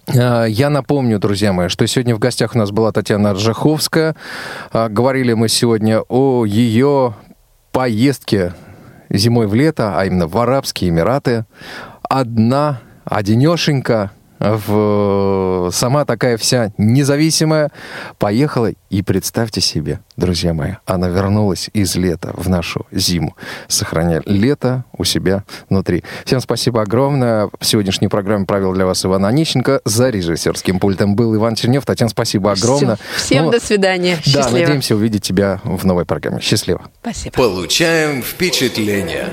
Э, Я напомню, друзья мои, что сегодня в гостях у нас была Татьяна Ржаховская. Э, Говорили мы сегодня о ее поездке зимой в лето, а именно в Арабские Эмираты. Одна, одинешенька, в... сама такая вся независимая, поехала. И представьте себе, друзья мои, она вернулась из лета в нашу зиму, сохраняя лето у себя внутри. Всем спасибо огромное. В сегодняшней программе провел для вас Иван Онищенко. За режиссерским пультом был Иван Чернев. Татьяна, спасибо огромное. Всё. Всем Ну, до свидания. Да, Счастливо. надеемся увидеть тебя в новой программе. Счастливо. Спасибо. Получаем впечатление.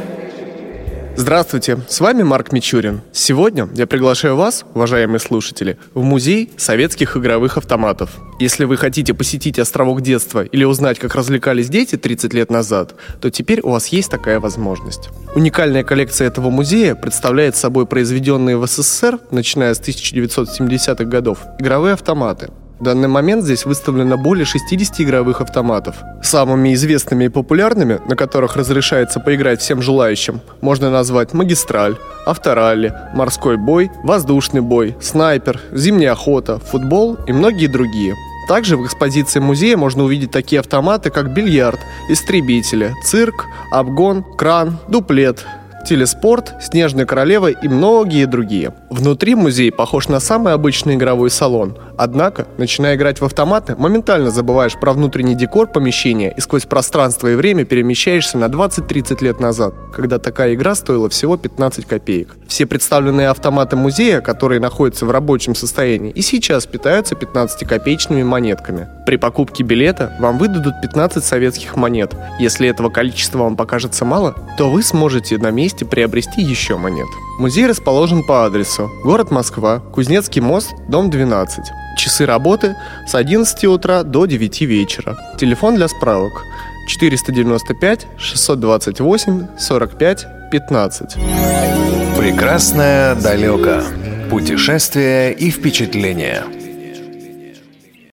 Здравствуйте, с вами Марк Мичурин. Сегодня я приглашаю вас, уважаемые слушатели, в музей советских игровых автоматов. Если вы хотите посетить островок детства или узнать, как развлекались дети 30 лет назад, то теперь у вас есть такая возможность. Уникальная коллекция этого музея представляет собой произведенные в СССР, начиная с 1970-х годов, игровые автоматы. В данный момент здесь выставлено более 60 игровых автоматов. Самыми известными и популярными, на которых разрешается поиграть всем желающим, можно назвать магистраль, авторалли, морской бой, воздушный бой, снайпер, зимняя охота, футбол и многие другие. Также в экспозиции музея можно увидеть такие автоматы, как бильярд, истребители, цирк, обгон, кран, дуплет, телеспорт, снежная королева и многие другие. Внутри музей похож на самый обычный игровой салон. Однако, начиная играть в автоматы, моментально забываешь про внутренний декор помещения и сквозь пространство и время перемещаешься на 20-30 лет назад, когда такая игра стоила всего 15 копеек. Все представленные автоматы музея, которые находятся в рабочем состоянии, и сейчас питаются 15-копеечными монетками. При покупке билета вам выдадут 15 советских монет. Если этого количества вам покажется мало, то вы сможете на месте приобрести еще монет. Музей расположен по адресу город Москва, Кузнецкий мост, дом 12. Часы работы с 11 утра до 9 вечера. Телефон для справок 495 628 45 15. Прекрасное далеко. Путешествия и впечатления.